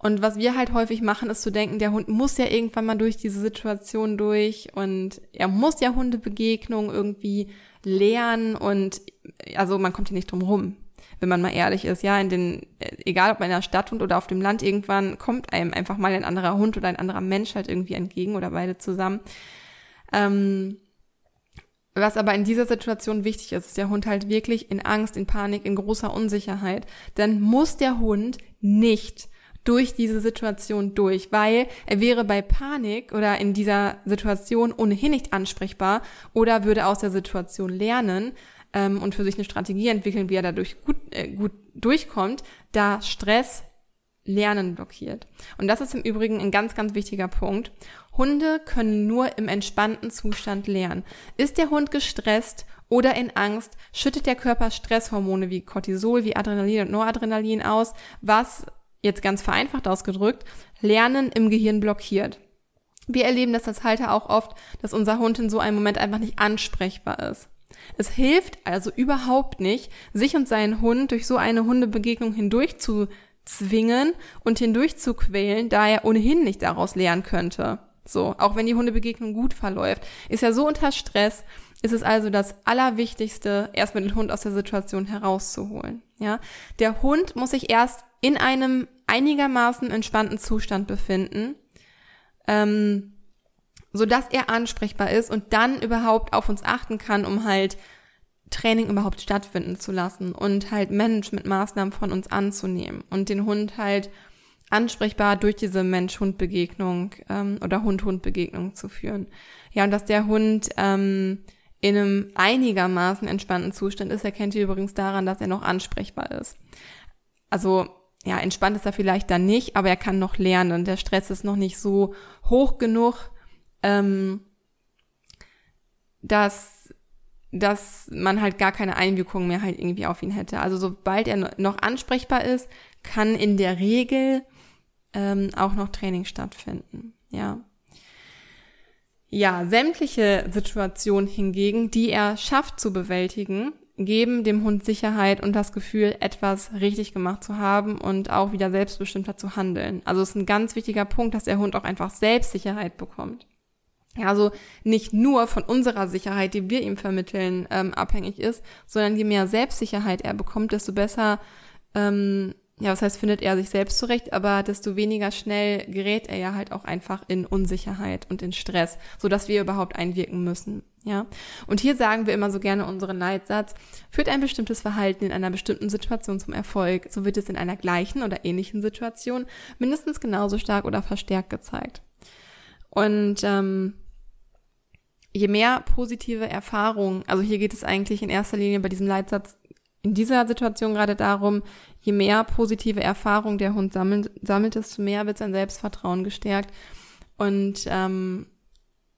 Und was wir halt häufig machen, ist zu denken, der Hund muss ja irgendwann mal durch diese Situation durch und er muss ja Hundebegegnungen irgendwie lernen und also man kommt hier nicht drum rum, wenn man mal ehrlich ist. Ja, in den, egal ob in der Stadt oder auf dem Land, irgendwann kommt einem einfach mal ein anderer Hund oder ein anderer Mensch halt irgendwie entgegen oder beide zusammen. Ähm, was aber in dieser Situation wichtig ist, ist der Hund halt wirklich in Angst, in Panik, in großer Unsicherheit. Dann muss der Hund nicht durch diese Situation durch, weil er wäre bei Panik oder in dieser Situation ohnehin nicht ansprechbar oder würde aus der Situation lernen ähm, und für sich eine Strategie entwickeln, wie er dadurch gut, äh, gut durchkommt, da Stress Lernen blockiert. Und das ist im Übrigen ein ganz, ganz wichtiger Punkt. Hunde können nur im entspannten Zustand lernen. Ist der Hund gestresst oder in Angst, schüttet der Körper Stresshormone wie Cortisol, wie Adrenalin und Noradrenalin aus, was, jetzt ganz vereinfacht ausgedrückt, Lernen im Gehirn blockiert. Wir erleben das als Halter auch oft, dass unser Hund in so einem Moment einfach nicht ansprechbar ist. Es hilft also überhaupt nicht, sich und seinen Hund durch so eine Hundebegegnung hindurch zu zwingen und hindurch zu quälen, da er ohnehin nicht daraus lernen könnte. So, auch wenn die Hundebegegnung gut verläuft, ist er so unter Stress, ist es also das Allerwichtigste, erstmal den Hund aus der Situation herauszuholen. Ja, der Hund muss sich erst in einem einigermaßen entspannten Zustand befinden, ähm, so dass er ansprechbar ist und dann überhaupt auf uns achten kann, um halt Training überhaupt stattfinden zu lassen und halt Managementmaßnahmen von uns anzunehmen und den Hund halt ansprechbar durch diese Mensch-Hund-Begegnung ähm, oder Hund-Hund-Begegnung zu führen. Ja, und dass der Hund ähm, in einem einigermaßen entspannten Zustand ist, erkennt ihr übrigens daran, dass er noch ansprechbar ist. Also ja, entspannt ist er vielleicht dann nicht, aber er kann noch lernen. Der Stress ist noch nicht so hoch genug, ähm, dass dass man halt gar keine Einwirkung mehr halt irgendwie auf ihn hätte. Also sobald er noch ansprechbar ist, kann in der Regel ähm, auch noch Training stattfinden. Ja. Ja, sämtliche Situationen hingegen, die er schafft zu bewältigen, geben dem Hund Sicherheit und das Gefühl, etwas richtig gemacht zu haben und auch wieder selbstbestimmter zu handeln. Also es ist ein ganz wichtiger Punkt, dass der Hund auch einfach Selbstsicherheit bekommt. ja, also nicht nur von unserer Sicherheit, die wir ihm vermitteln, ähm, abhängig ist, sondern je mehr Selbstsicherheit er bekommt, desto besser ähm, ja, was heißt, findet er sich selbst zurecht, aber desto weniger schnell gerät er ja halt auch einfach in Unsicherheit und in Stress, so dass wir überhaupt einwirken müssen. Ja, und hier sagen wir immer so gerne unseren Leitsatz, führt ein bestimmtes Verhalten in einer bestimmten Situation zum Erfolg, so wird es in einer gleichen oder ähnlichen Situation mindestens genauso stark oder verstärkt gezeigt. Und ähm, je mehr positive Erfahrungen, also hier geht es eigentlich in erster Linie bei diesem Leitsatz in dieser Situation gerade darum, je mehr positive Erfahrung der Hund sammelt, sammelt desto mehr wird sein Selbstvertrauen gestärkt und ähm,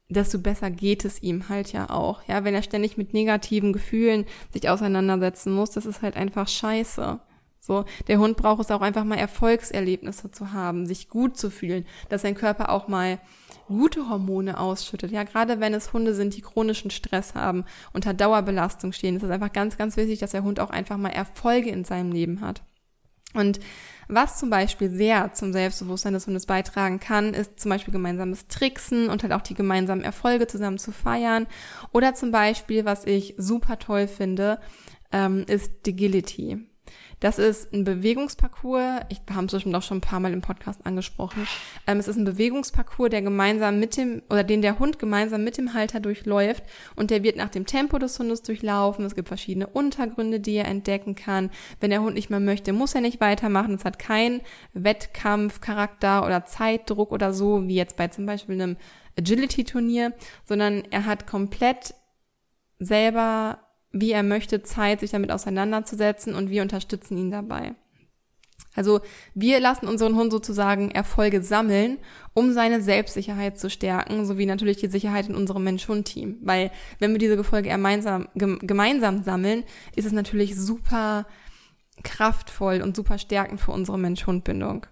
desto besser geht es ihm halt ja auch. Ja, wenn er ständig mit negativen Gefühlen sich auseinandersetzen muss, das ist halt einfach scheiße. So, der Hund braucht es auch einfach mal Erfolgserlebnisse zu haben, sich gut zu fühlen, dass sein Körper auch mal gute Hormone ausschüttet. Ja, gerade wenn es Hunde sind, die chronischen Stress haben, unter Dauerbelastung stehen, ist es einfach ganz, ganz wichtig, dass der Hund auch einfach mal Erfolge in seinem Leben hat. Und was zum Beispiel sehr zum Selbstbewusstsein des Hundes beitragen kann, ist zum Beispiel gemeinsames Tricksen und halt auch die gemeinsamen Erfolge zusammen zu feiern. Oder zum Beispiel, was ich super toll finde, ähm, ist Digility. Das ist ein Bewegungsparcours. Ich habe es bestimmt auch schon ein paar Mal im Podcast angesprochen. Ähm, es ist ein Bewegungsparcours, der gemeinsam mit dem oder den der Hund gemeinsam mit dem Halter durchläuft und der wird nach dem Tempo des Hundes durchlaufen. Es gibt verschiedene Untergründe, die er entdecken kann. Wenn der Hund nicht mehr möchte, muss er nicht weitermachen. Es hat keinen Wettkampfcharakter oder Zeitdruck oder so wie jetzt bei zum Beispiel einem Agility-Turnier, sondern er hat komplett selber wie er möchte, Zeit, sich damit auseinanderzusetzen und wir unterstützen ihn dabei. Also wir lassen unseren Hund sozusagen Erfolge sammeln, um seine Selbstsicherheit zu stärken, sowie natürlich die Sicherheit in unserem Mensch-Hund-Team. Weil wenn wir diese Erfolge gemeinsam, gemeinsam sammeln, ist es natürlich super kraftvoll und super stärkend für unsere Mensch-Hund-Bindung.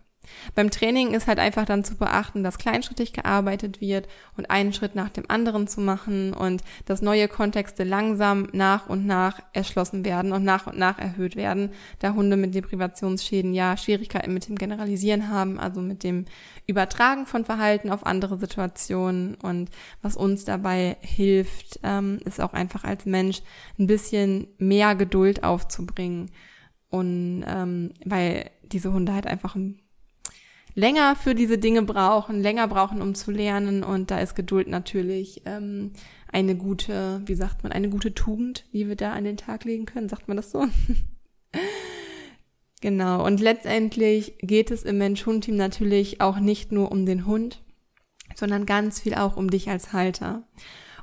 Beim Training ist halt einfach dann zu beachten, dass kleinschrittig gearbeitet wird und einen Schritt nach dem anderen zu machen und dass neue Kontexte langsam nach und nach erschlossen werden und nach und nach erhöht werden, da Hunde mit Deprivationsschäden ja Schwierigkeiten mit dem Generalisieren haben, also mit dem Übertragen von Verhalten auf andere Situationen. Und was uns dabei hilft, ähm, ist auch einfach als Mensch ein bisschen mehr Geduld aufzubringen und ähm, weil diese Hunde halt einfach ein länger für diese Dinge brauchen, länger brauchen, um zu lernen. Und da ist Geduld natürlich ähm, eine gute, wie sagt man, eine gute Tugend, die wir da an den Tag legen können. Sagt man das so? genau. Und letztendlich geht es im Mensch-Hund-Team natürlich auch nicht nur um den Hund, sondern ganz viel auch um dich als Halter.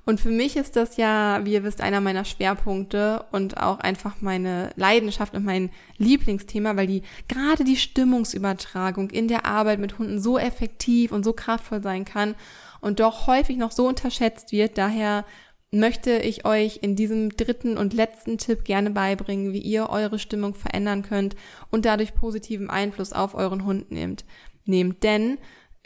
Und für mich ist das ja, wie ihr wisst, einer meiner Schwerpunkte und auch einfach meine Leidenschaft und mein Lieblingsthema, weil die gerade die Stimmungsübertragung in der Arbeit mit Hunden so effektiv und so kraftvoll sein kann und doch häufig noch so unterschätzt wird. Daher möchte ich euch in diesem dritten und letzten Tipp gerne beibringen, wie ihr eure Stimmung verändern könnt und dadurch positiven Einfluss auf euren Hund nehmt. Nehmt, denn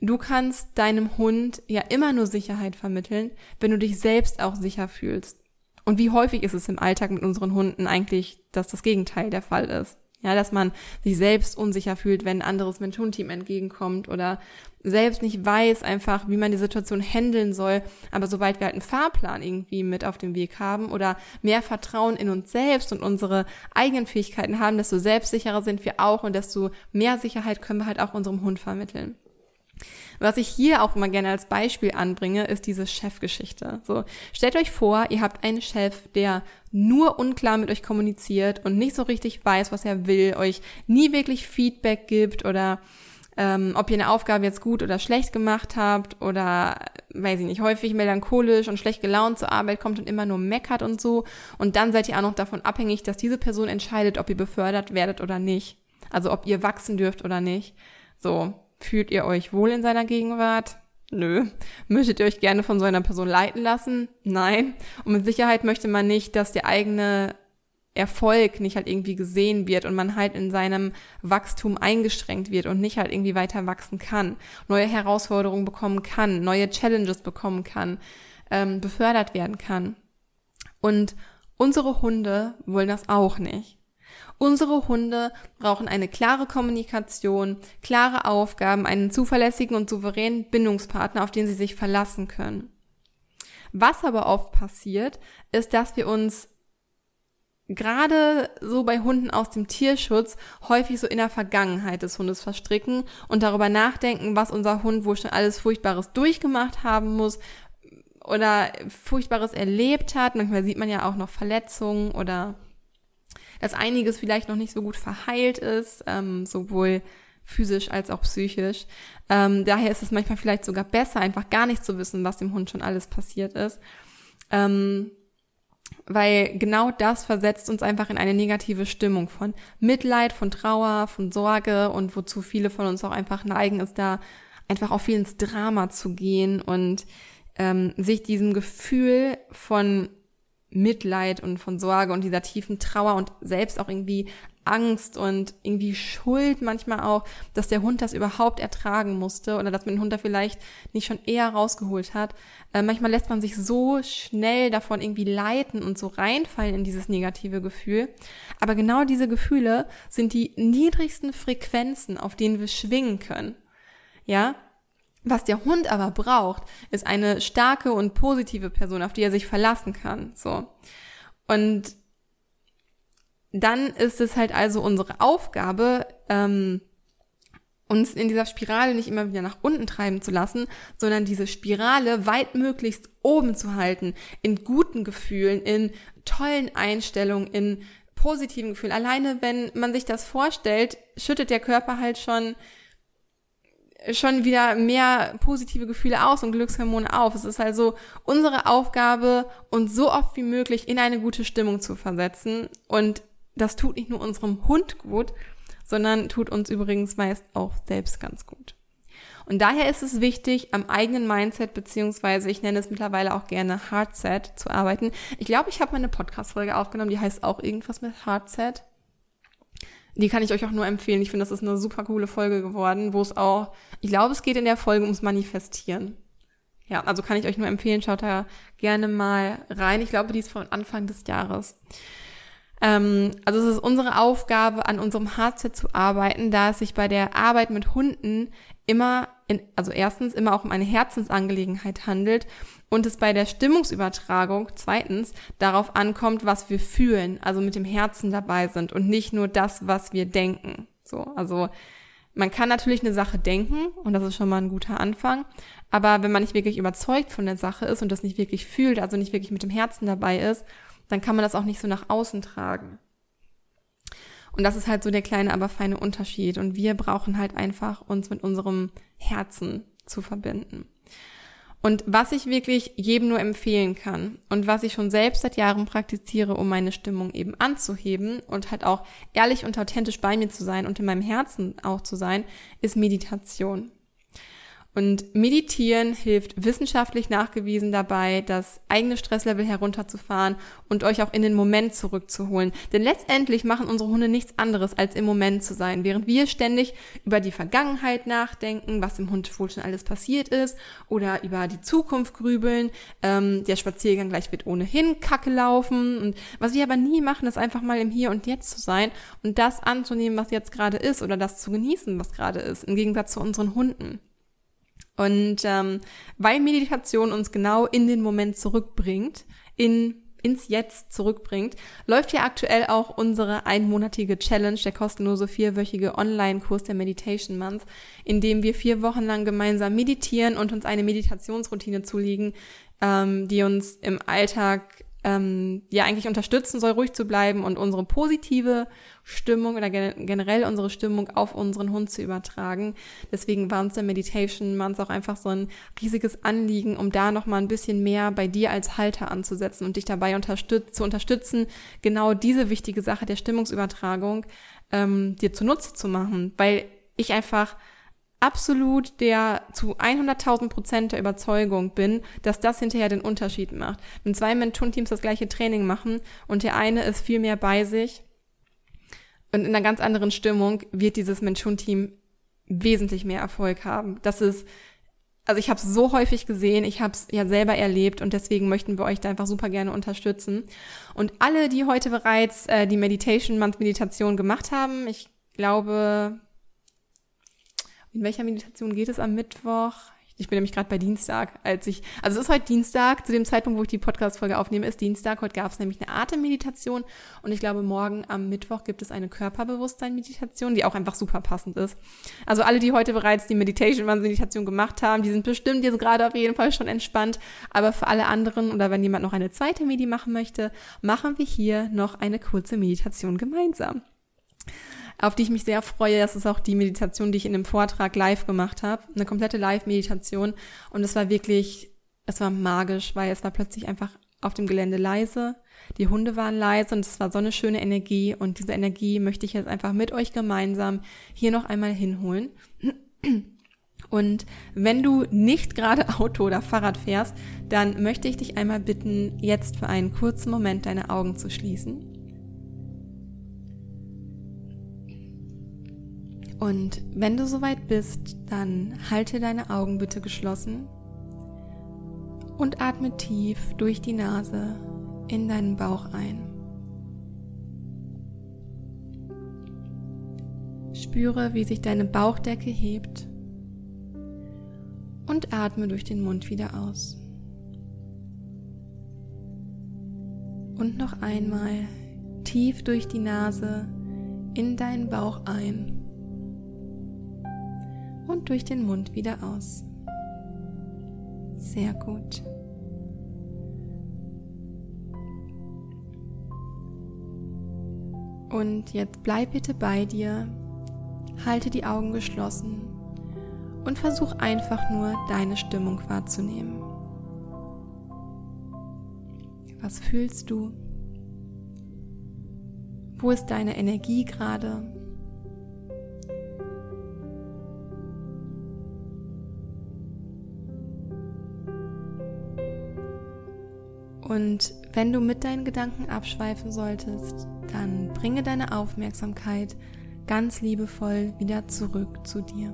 Du kannst deinem Hund ja immer nur Sicherheit vermitteln, wenn du dich selbst auch sicher fühlst. Und wie häufig ist es im Alltag mit unseren Hunden eigentlich, dass das Gegenteil der Fall ist? Ja, dass man sich selbst unsicher fühlt, wenn ein anderes Mensch-Hund-Team entgegenkommt oder selbst nicht weiß einfach, wie man die Situation handeln soll. Aber sobald wir halt einen Fahrplan irgendwie mit auf dem Weg haben oder mehr Vertrauen in uns selbst und unsere eigenen Fähigkeiten haben, desto selbstsicherer sind wir auch und desto mehr Sicherheit können wir halt auch unserem Hund vermitteln. Was ich hier auch immer gerne als Beispiel anbringe, ist diese Chefgeschichte. So, stellt euch vor, ihr habt einen Chef, der nur unklar mit euch kommuniziert und nicht so richtig weiß, was er will, euch nie wirklich Feedback gibt oder ähm, ob ihr eine Aufgabe jetzt gut oder schlecht gemacht habt oder, weiß ich nicht, häufig melancholisch und schlecht gelaunt zur Arbeit kommt und immer nur meckert und so. Und dann seid ihr auch noch davon abhängig, dass diese Person entscheidet, ob ihr befördert werdet oder nicht. Also ob ihr wachsen dürft oder nicht. So, Fühlt ihr euch wohl in seiner Gegenwart? Nö. Möchtet ihr euch gerne von so einer Person leiten lassen? Nein. Und mit Sicherheit möchte man nicht, dass der eigene Erfolg nicht halt irgendwie gesehen wird und man halt in seinem Wachstum eingeschränkt wird und nicht halt irgendwie weiter wachsen kann, neue Herausforderungen bekommen kann, neue Challenges bekommen kann, ähm, befördert werden kann. Und unsere Hunde wollen das auch nicht. Unsere Hunde brauchen eine klare Kommunikation, klare Aufgaben, einen zuverlässigen und souveränen Bindungspartner, auf den sie sich verlassen können. Was aber oft passiert, ist, dass wir uns gerade so bei Hunden aus dem Tierschutz häufig so in der Vergangenheit des Hundes verstricken und darüber nachdenken, was unser Hund wohl schon alles Furchtbares durchgemacht haben muss oder Furchtbares erlebt hat. Manchmal sieht man ja auch noch Verletzungen oder dass einiges vielleicht noch nicht so gut verheilt ist, ähm, sowohl physisch als auch psychisch. Ähm, daher ist es manchmal vielleicht sogar besser, einfach gar nicht zu wissen, was dem Hund schon alles passiert ist. Ähm, weil genau das versetzt uns einfach in eine negative Stimmung von Mitleid, von Trauer, von Sorge und wozu viele von uns auch einfach neigen, ist da einfach auch viel ins Drama zu gehen und ähm, sich diesem Gefühl von Mitleid und von Sorge und dieser tiefen Trauer und selbst auch irgendwie Angst und irgendwie Schuld manchmal auch, dass der Hund das überhaupt ertragen musste oder dass man den Hund da vielleicht nicht schon eher rausgeholt hat. Äh, manchmal lässt man sich so schnell davon irgendwie leiten und so reinfallen in dieses negative Gefühl. Aber genau diese Gefühle sind die niedrigsten Frequenzen, auf denen wir schwingen können. Ja, was der Hund aber braucht, ist eine starke und positive Person, auf die er sich verlassen kann. So. Und dann ist es halt also unsere Aufgabe, ähm, uns in dieser Spirale nicht immer wieder nach unten treiben zu lassen, sondern diese Spirale weitmöglichst oben zu halten, in guten Gefühlen, in tollen Einstellungen, in positiven Gefühlen. Alleine wenn man sich das vorstellt, schüttet der Körper halt schon schon wieder mehr positive Gefühle aus und Glückshormone auf. Es ist also unsere Aufgabe, uns so oft wie möglich in eine gute Stimmung zu versetzen und das tut nicht nur unserem Hund gut, sondern tut uns übrigens meist auch selbst ganz gut. Und daher ist es wichtig, am eigenen Mindset, beziehungsweise ich nenne es mittlerweile auch gerne Hardset zu arbeiten. Ich glaube, ich habe mal eine Podcast-Folge aufgenommen, die heißt auch irgendwas mit Hardset. Die kann ich euch auch nur empfehlen. Ich finde, das ist eine super coole Folge geworden, wo es auch, ich glaube, es geht in der Folge ums Manifestieren. Ja, also kann ich euch nur empfehlen, schaut da gerne mal rein. Ich glaube, die ist von Anfang des Jahres. Ähm, also es ist unsere Aufgabe, an unserem Hardset zu arbeiten, da es sich bei der Arbeit mit Hunden immer, in, also erstens immer auch um eine Herzensangelegenheit handelt und es bei der Stimmungsübertragung zweitens darauf ankommt, was wir fühlen, also mit dem Herzen dabei sind und nicht nur das, was wir denken. So, also man kann natürlich eine Sache denken und das ist schon mal ein guter Anfang, aber wenn man nicht wirklich überzeugt von der Sache ist und das nicht wirklich fühlt, also nicht wirklich mit dem Herzen dabei ist, dann kann man das auch nicht so nach außen tragen. Und das ist halt so der kleine, aber feine Unterschied. Und wir brauchen halt einfach uns mit unserem Herzen zu verbinden. Und was ich wirklich jedem nur empfehlen kann und was ich schon selbst seit Jahren praktiziere, um meine Stimmung eben anzuheben und halt auch ehrlich und authentisch bei mir zu sein und in meinem Herzen auch zu sein, ist Meditation. Und meditieren hilft wissenschaftlich nachgewiesen dabei, das eigene Stresslevel herunterzufahren und euch auch in den Moment zurückzuholen. Denn letztendlich machen unsere Hunde nichts anderes, als im Moment zu sein, während wir ständig über die Vergangenheit nachdenken, was dem Hund wohl schon alles passiert ist, oder über die Zukunft grübeln. Ähm, der Spaziergang gleich wird ohnehin Kacke laufen. Und was wir aber nie machen, ist einfach mal im Hier und Jetzt zu sein und das anzunehmen, was jetzt gerade ist, oder das zu genießen, was gerade ist, im Gegensatz zu unseren Hunden. Und ähm, weil Meditation uns genau in den Moment zurückbringt, in ins Jetzt zurückbringt, läuft ja aktuell auch unsere einmonatige Challenge, der kostenlose vierwöchige Online-Kurs der Meditation Month, in dem wir vier Wochen lang gemeinsam meditieren und uns eine Meditationsroutine zulegen, ähm, die uns im Alltag ähm, ja eigentlich unterstützen soll, ruhig zu bleiben und unsere positive Stimmung oder generell unsere Stimmung auf unseren Hund zu übertragen. Deswegen war uns der Meditation Month auch einfach so ein riesiges Anliegen, um da nochmal ein bisschen mehr bei dir als Halter anzusetzen und dich dabei unterstütz zu unterstützen, genau diese wichtige Sache der Stimmungsübertragung ähm, dir zunutze zu machen, weil ich einfach absolut der zu 100.000 Prozent der Überzeugung bin, dass das hinterher den Unterschied macht. Wenn zwei Mentorenteams das gleiche Training machen und der eine ist viel mehr bei sich und in einer ganz anderen Stimmung, wird dieses Mentorenteam wesentlich mehr Erfolg haben. Das ist also ich habe es so häufig gesehen, ich habe es ja selber erlebt und deswegen möchten wir euch da einfach super gerne unterstützen. Und alle, die heute bereits äh, die Meditation Month Meditation gemacht haben, ich glaube, in welcher Meditation geht es am Mittwoch? Ich bin nämlich gerade bei Dienstag, als ich, also es ist heute Dienstag, zu dem Zeitpunkt, wo ich die Podcast-Folge aufnehme, ist Dienstag. Heute gab es nämlich eine Atemmeditation und ich glaube, morgen am Mittwoch gibt es eine Körperbewusstsein-Meditation, die auch einfach super passend ist. Also alle, die heute bereits die Meditation-Meditation gemacht haben, die sind bestimmt jetzt gerade auf jeden Fall schon entspannt. Aber für alle anderen oder wenn jemand noch eine zweite Medi machen möchte, machen wir hier noch eine kurze Meditation gemeinsam auf die ich mich sehr freue. Das ist auch die Meditation, die ich in dem Vortrag live gemacht habe. Eine komplette Live-Meditation. Und es war wirklich, es war magisch, weil es war plötzlich einfach auf dem Gelände leise. Die Hunde waren leise und es war so eine schöne Energie. Und diese Energie möchte ich jetzt einfach mit euch gemeinsam hier noch einmal hinholen. Und wenn du nicht gerade Auto oder Fahrrad fährst, dann möchte ich dich einmal bitten, jetzt für einen kurzen Moment deine Augen zu schließen. Und wenn du soweit bist, dann halte deine Augen bitte geschlossen und atme tief durch die Nase in deinen Bauch ein. Spüre, wie sich deine Bauchdecke hebt und atme durch den Mund wieder aus. Und noch einmal tief durch die Nase in deinen Bauch ein und durch den Mund wieder aus. Sehr gut. Und jetzt bleib bitte bei dir, halte die Augen geschlossen und versuch einfach nur deine Stimmung wahrzunehmen. Was fühlst du? Wo ist deine Energie gerade? Und wenn du mit deinen Gedanken abschweifen solltest, dann bringe deine Aufmerksamkeit ganz liebevoll wieder zurück zu dir.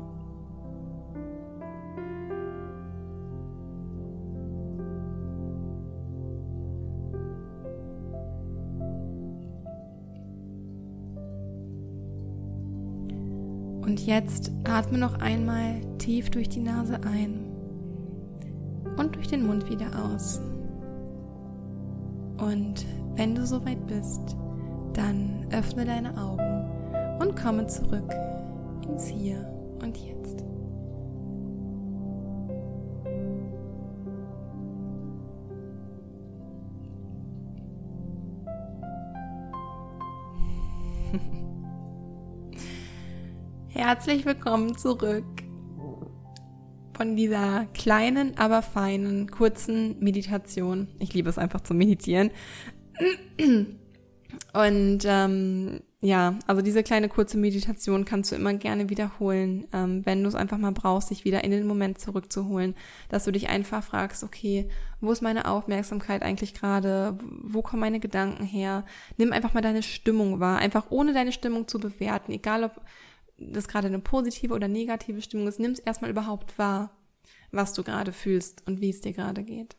Und jetzt atme noch einmal tief durch die Nase ein und durch den Mund wieder aus. Und wenn du soweit bist, dann öffne deine Augen und komme zurück ins Hier und Jetzt. Herzlich willkommen zurück von dieser kleinen, aber feinen, kurzen Meditation. Ich liebe es einfach zu meditieren. Und ähm, ja, also diese kleine kurze Meditation kannst du immer gerne wiederholen, ähm, wenn du es einfach mal brauchst, dich wieder in den Moment zurückzuholen, dass du dich einfach fragst, okay, wo ist meine Aufmerksamkeit eigentlich gerade? Wo kommen meine Gedanken her? Nimm einfach mal deine Stimmung wahr, einfach ohne deine Stimmung zu bewerten, egal ob das gerade eine positive oder negative Stimmung ist, nimm es erstmal überhaupt wahr, was du gerade fühlst und wie es dir gerade geht.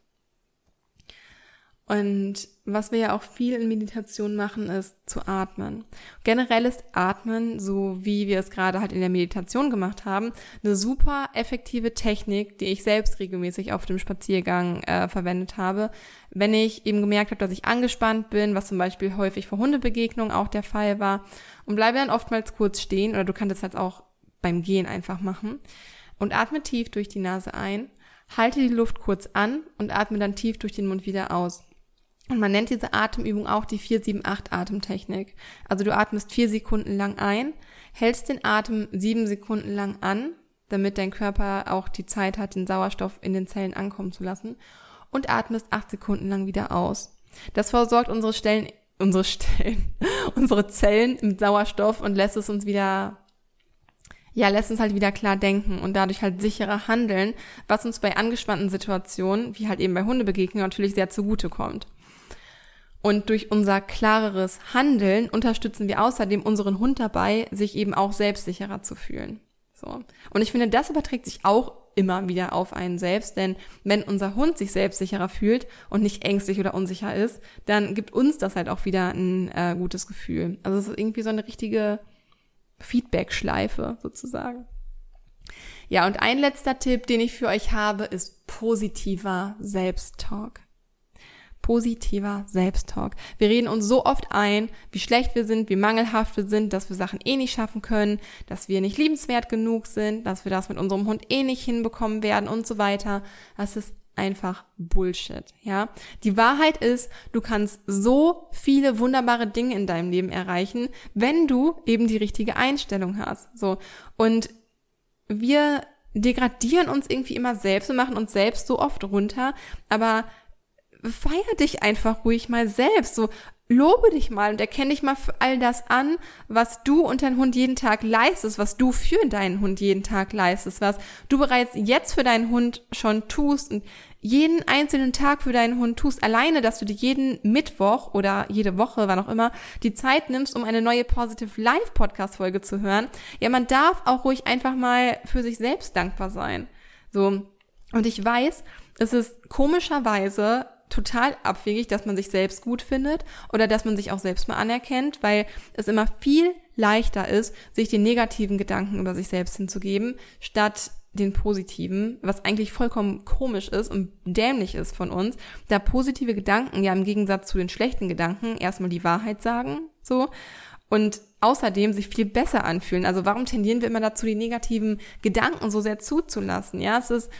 Und was wir ja auch viel in Meditation machen, ist zu atmen. Generell ist Atmen, so wie wir es gerade halt in der Meditation gemacht haben, eine super effektive Technik, die ich selbst regelmäßig auf dem Spaziergang äh, verwendet habe. Wenn ich eben gemerkt habe, dass ich angespannt bin, was zum Beispiel häufig vor Hundebegegnungen auch der Fall war, und bleibe dann oftmals kurz stehen, oder du kannst es halt auch beim Gehen einfach machen, und atme tief durch die Nase ein, halte die Luft kurz an und atme dann tief durch den Mund wieder aus. Und man nennt diese Atemübung auch die 478 Atemtechnik. Also du atmest vier Sekunden lang ein, hältst den Atem sieben Sekunden lang an, damit dein Körper auch die Zeit hat, den Sauerstoff in den Zellen ankommen zu lassen und atmest acht Sekunden lang wieder aus. Das versorgt unsere Stellen, unsere Stellen, unsere Zellen mit Sauerstoff und lässt es uns wieder ja, lässt uns halt wieder klar denken und dadurch halt sicherer handeln, was uns bei angespannten Situationen, wie halt eben bei Hundebegegnungen, natürlich sehr zugute kommt. Und durch unser klareres Handeln unterstützen wir außerdem unseren Hund dabei, sich eben auch selbstsicherer zu fühlen. So. Und ich finde, das überträgt sich auch immer wieder auf einen selbst, denn wenn unser Hund sich selbstsicherer fühlt und nicht ängstlich oder unsicher ist, dann gibt uns das halt auch wieder ein äh, gutes Gefühl. Also es ist irgendwie so eine richtige Feedback-Schleife sozusagen. Ja, und ein letzter Tipp, den ich für euch habe, ist positiver Selbsttalk positiver Selbsttalk. Wir reden uns so oft ein, wie schlecht wir sind, wie mangelhaft wir sind, dass wir Sachen eh nicht schaffen können, dass wir nicht liebenswert genug sind, dass wir das mit unserem Hund eh nicht hinbekommen werden und so weiter. Das ist einfach Bullshit, ja. Die Wahrheit ist, du kannst so viele wunderbare Dinge in deinem Leben erreichen, wenn du eben die richtige Einstellung hast. So. Und wir degradieren uns irgendwie immer selbst und machen uns selbst so oft runter, aber feier dich einfach ruhig mal selbst. So, lobe dich mal und erkenne dich mal für all das an, was du und dein Hund jeden Tag leistest, was du für deinen Hund jeden Tag leistest, was du bereits jetzt für deinen Hund schon tust und jeden einzelnen Tag für deinen Hund tust. Alleine, dass du dir jeden Mittwoch oder jede Woche, wann auch immer, die Zeit nimmst, um eine neue Positive Live Podcast Folge zu hören. Ja, man darf auch ruhig einfach mal für sich selbst dankbar sein. So. Und ich weiß, es ist komischerweise total abwegig, dass man sich selbst gut findet oder dass man sich auch selbst mal anerkennt, weil es immer viel leichter ist, sich den negativen Gedanken über sich selbst hinzugeben, statt den positiven, was eigentlich vollkommen komisch ist und dämlich ist von uns, da positive Gedanken ja im Gegensatz zu den schlechten Gedanken erstmal die Wahrheit sagen, so, und außerdem sich viel besser anfühlen. Also warum tendieren wir immer dazu, die negativen Gedanken so sehr zuzulassen? Ja, es ist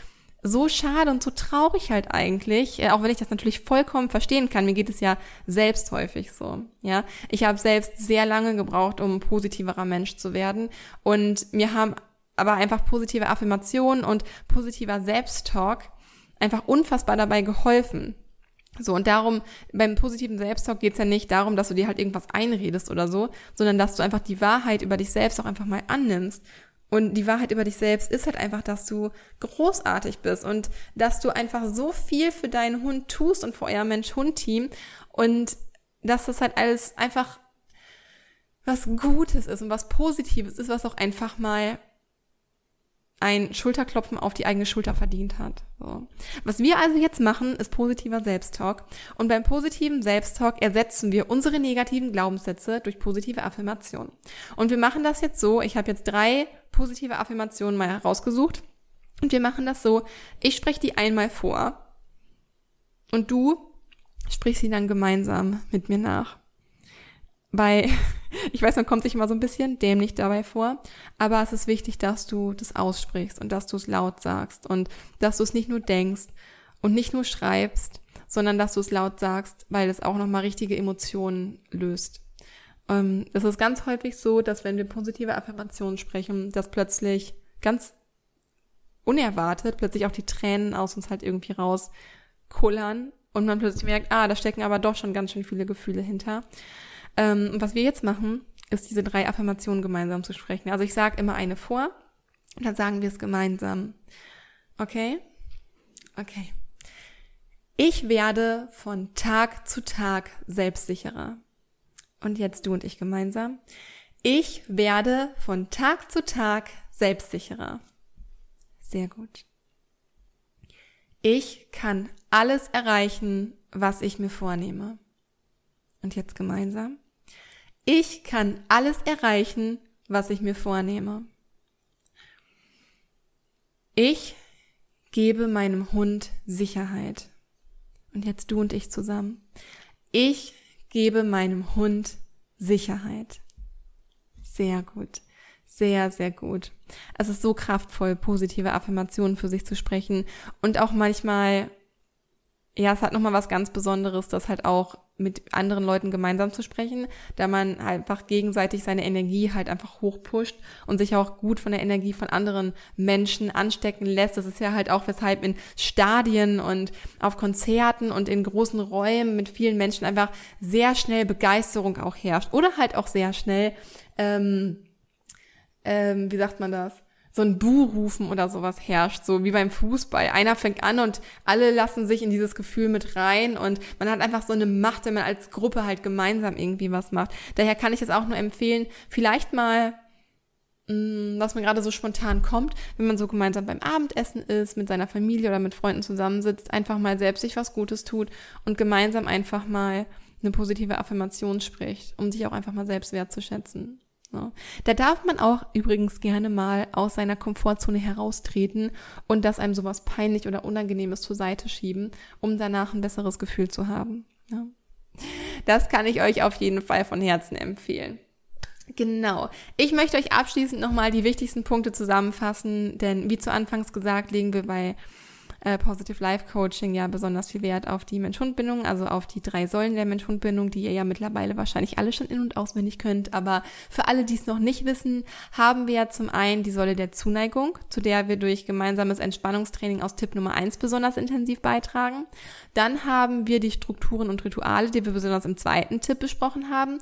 so schade und so traurig halt eigentlich, äh, auch wenn ich das natürlich vollkommen verstehen kann. Mir geht es ja selbst häufig so. Ja, ich habe selbst sehr lange gebraucht, um ein positiverer Mensch zu werden und mir haben aber einfach positive Affirmationen und positiver Selbsttalk einfach unfassbar dabei geholfen. So, und darum, beim positiven Selbsttalk geht es ja nicht darum, dass du dir halt irgendwas einredest oder so, sondern dass du einfach die Wahrheit über dich selbst auch einfach mal annimmst und die Wahrheit über dich selbst ist halt einfach, dass du großartig bist und dass du einfach so viel für deinen Hund tust und für euer Mensch-Hund-Team und dass das halt alles einfach was Gutes ist und was Positives ist, was auch einfach mal ein Schulterklopfen auf die eigene Schulter verdient hat. So. Was wir also jetzt machen, ist positiver Selbsttalk. Und beim positiven Selbsttalk ersetzen wir unsere negativen Glaubenssätze durch positive Affirmationen. Und wir machen das jetzt so, ich habe jetzt drei positive Affirmationen mal herausgesucht. Und wir machen das so, ich spreche die einmal vor und du sprichst sie dann gemeinsam mit mir nach. Bei, ich weiß, man kommt sich immer so ein bisschen dämlich dabei vor, aber es ist wichtig, dass du das aussprichst und dass du es laut sagst und dass du es nicht nur denkst und nicht nur schreibst, sondern dass du es laut sagst, weil es auch nochmal richtige Emotionen löst. Ähm, es ist ganz häufig so, dass wenn wir positive Affirmationen sprechen, dass plötzlich ganz unerwartet plötzlich auch die Tränen aus uns halt irgendwie rauskullern und man plötzlich merkt, ah, da stecken aber doch schon ganz schön viele Gefühle hinter. Ähm, was wir jetzt machen, ist diese drei Affirmationen gemeinsam zu sprechen. Also ich sage immer eine vor und dann sagen wir es gemeinsam. Okay? Okay. Ich werde von Tag zu Tag selbstsicherer. Und jetzt du und ich gemeinsam. Ich werde von Tag zu Tag selbstsicherer. Sehr gut. Ich kann alles erreichen, was ich mir vornehme. Und jetzt gemeinsam. Ich kann alles erreichen, was ich mir vornehme. Ich gebe meinem Hund Sicherheit. Und jetzt du und ich zusammen. Ich gebe meinem Hund Sicherheit. Sehr gut. Sehr, sehr gut. Es ist so kraftvoll, positive Affirmationen für sich zu sprechen und auch manchmal ja, es hat nochmal was ganz Besonderes, das halt auch mit anderen Leuten gemeinsam zu sprechen, da man einfach gegenseitig seine Energie halt einfach hochpusht und sich auch gut von der Energie von anderen Menschen anstecken lässt. Das ist ja halt auch, weshalb in Stadien und auf Konzerten und in großen Räumen mit vielen Menschen einfach sehr schnell Begeisterung auch herrscht. Oder halt auch sehr schnell, ähm, ähm, wie sagt man das? So ein Bu-Rufen oder sowas herrscht, so wie beim Fußball. Einer fängt an und alle lassen sich in dieses Gefühl mit rein und man hat einfach so eine Macht, wenn man als Gruppe halt gemeinsam irgendwie was macht. Daher kann ich es auch nur empfehlen, vielleicht mal mm, was mir gerade so spontan kommt, wenn man so gemeinsam beim Abendessen ist, mit seiner Familie oder mit Freunden zusammensitzt, einfach mal selbst sich was Gutes tut und gemeinsam einfach mal eine positive Affirmation spricht, um sich auch einfach mal selbst wertzuschätzen. So. Da darf man auch übrigens gerne mal aus seiner Komfortzone heraustreten und das einem sowas peinlich oder unangenehmes zur Seite schieben, um danach ein besseres Gefühl zu haben. Ja. Das kann ich euch auf jeden Fall von Herzen empfehlen. Genau. Ich möchte euch abschließend nochmal die wichtigsten Punkte zusammenfassen, denn wie zu Anfangs gesagt, legen wir bei äh, Positive Life Coaching ja besonders viel Wert auf die Mensch-Hund-Bindung, also auf die drei Säulen der Mensch-Hund-Bindung, die ihr ja mittlerweile wahrscheinlich alle schon in- und auswendig könnt. Aber für alle, die es noch nicht wissen, haben wir ja zum einen die Säule der Zuneigung, zu der wir durch gemeinsames Entspannungstraining aus Tipp Nummer eins besonders intensiv beitragen. Dann haben wir die Strukturen und Rituale, die wir besonders im zweiten Tipp besprochen haben.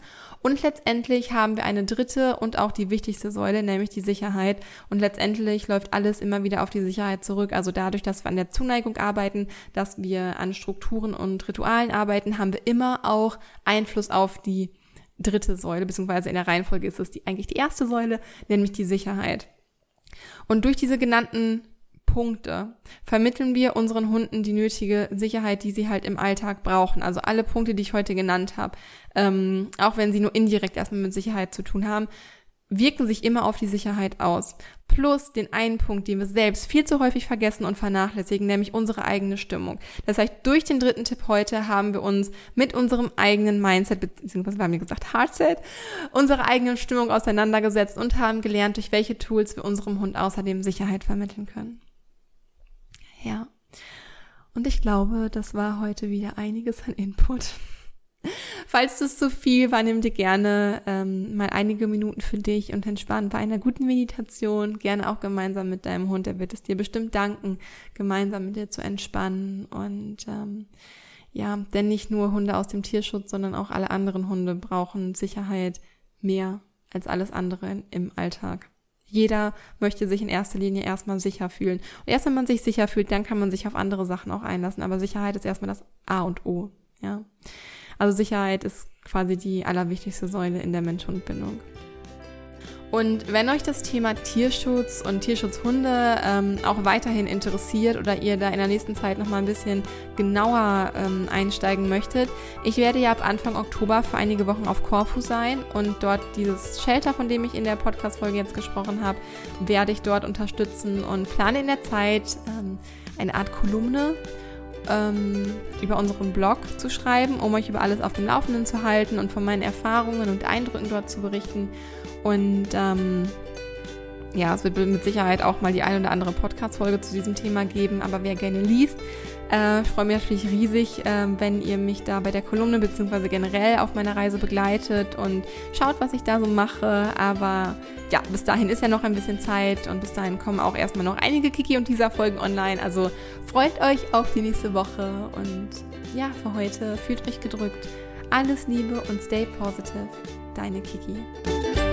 Und letztendlich haben wir eine dritte und auch die wichtigste Säule, nämlich die Sicherheit. Und letztendlich läuft alles immer wieder auf die Sicherheit zurück. Also dadurch, dass wir an der Zuneigung arbeiten, dass wir an Strukturen und Ritualen arbeiten, haben wir immer auch Einfluss auf die dritte Säule, beziehungsweise in der Reihenfolge ist es die, eigentlich die erste Säule, nämlich die Sicherheit. Und durch diese genannten Punkte vermitteln wir unseren Hunden die nötige Sicherheit, die sie halt im Alltag brauchen. Also alle Punkte, die ich heute genannt habe, ähm, auch wenn sie nur indirekt erstmal mit Sicherheit zu tun haben, wirken sich immer auf die Sicherheit aus. Plus den einen Punkt, den wir selbst viel zu häufig vergessen und vernachlässigen, nämlich unsere eigene Stimmung. Das heißt, durch den dritten Tipp heute haben wir uns mit unserem eigenen Mindset, beziehungsweise haben wir gesagt Heartset, unsere eigene Stimmung auseinandergesetzt und haben gelernt, durch welche Tools wir unserem Hund außerdem Sicherheit vermitteln können. Ja. Und ich glaube, das war heute wieder einiges an Input. Falls das zu viel war, nimm dir gerne ähm, mal einige Minuten für dich und entspann bei einer guten Meditation, gerne auch gemeinsam mit deinem Hund. Er wird es dir bestimmt danken, gemeinsam mit dir zu entspannen. Und ähm, ja, denn nicht nur Hunde aus dem Tierschutz, sondern auch alle anderen Hunde brauchen Sicherheit mehr als alles andere im Alltag. Jeder möchte sich in erster Linie erstmal sicher fühlen. Und erst wenn man sich sicher fühlt, dann kann man sich auf andere Sachen auch einlassen. Aber Sicherheit ist erstmal das A und O. Ja. Also Sicherheit ist quasi die allerwichtigste Säule in der Mensch-Hund-Bindung. Und wenn euch das Thema Tierschutz und Tierschutzhunde ähm, auch weiterhin interessiert oder ihr da in der nächsten Zeit noch mal ein bisschen genauer ähm, einsteigen möchtet, ich werde ja ab Anfang Oktober für einige Wochen auf Korfu sein und dort dieses Shelter, von dem ich in der Podcast-Folge jetzt gesprochen habe, werde ich dort unterstützen und plane in der Zeit ähm, eine Art Kolumne ähm, über unseren Blog zu schreiben, um euch über alles auf dem Laufenden zu halten und von meinen Erfahrungen und Eindrücken dort zu berichten. Und ähm, ja, es wird mit Sicherheit auch mal die eine oder andere Podcast-Folge zu diesem Thema geben, aber wer gerne liest, äh, freue mich natürlich riesig, äh, wenn ihr mich da bei der Kolumne bzw. generell auf meiner Reise begleitet und schaut, was ich da so mache. Aber ja, bis dahin ist ja noch ein bisschen Zeit und bis dahin kommen auch erstmal noch einige Kiki und dieser Folgen online. Also freut euch auf die nächste Woche und ja, für heute fühlt euch gedrückt. Alles Liebe und stay positive. Deine Kiki.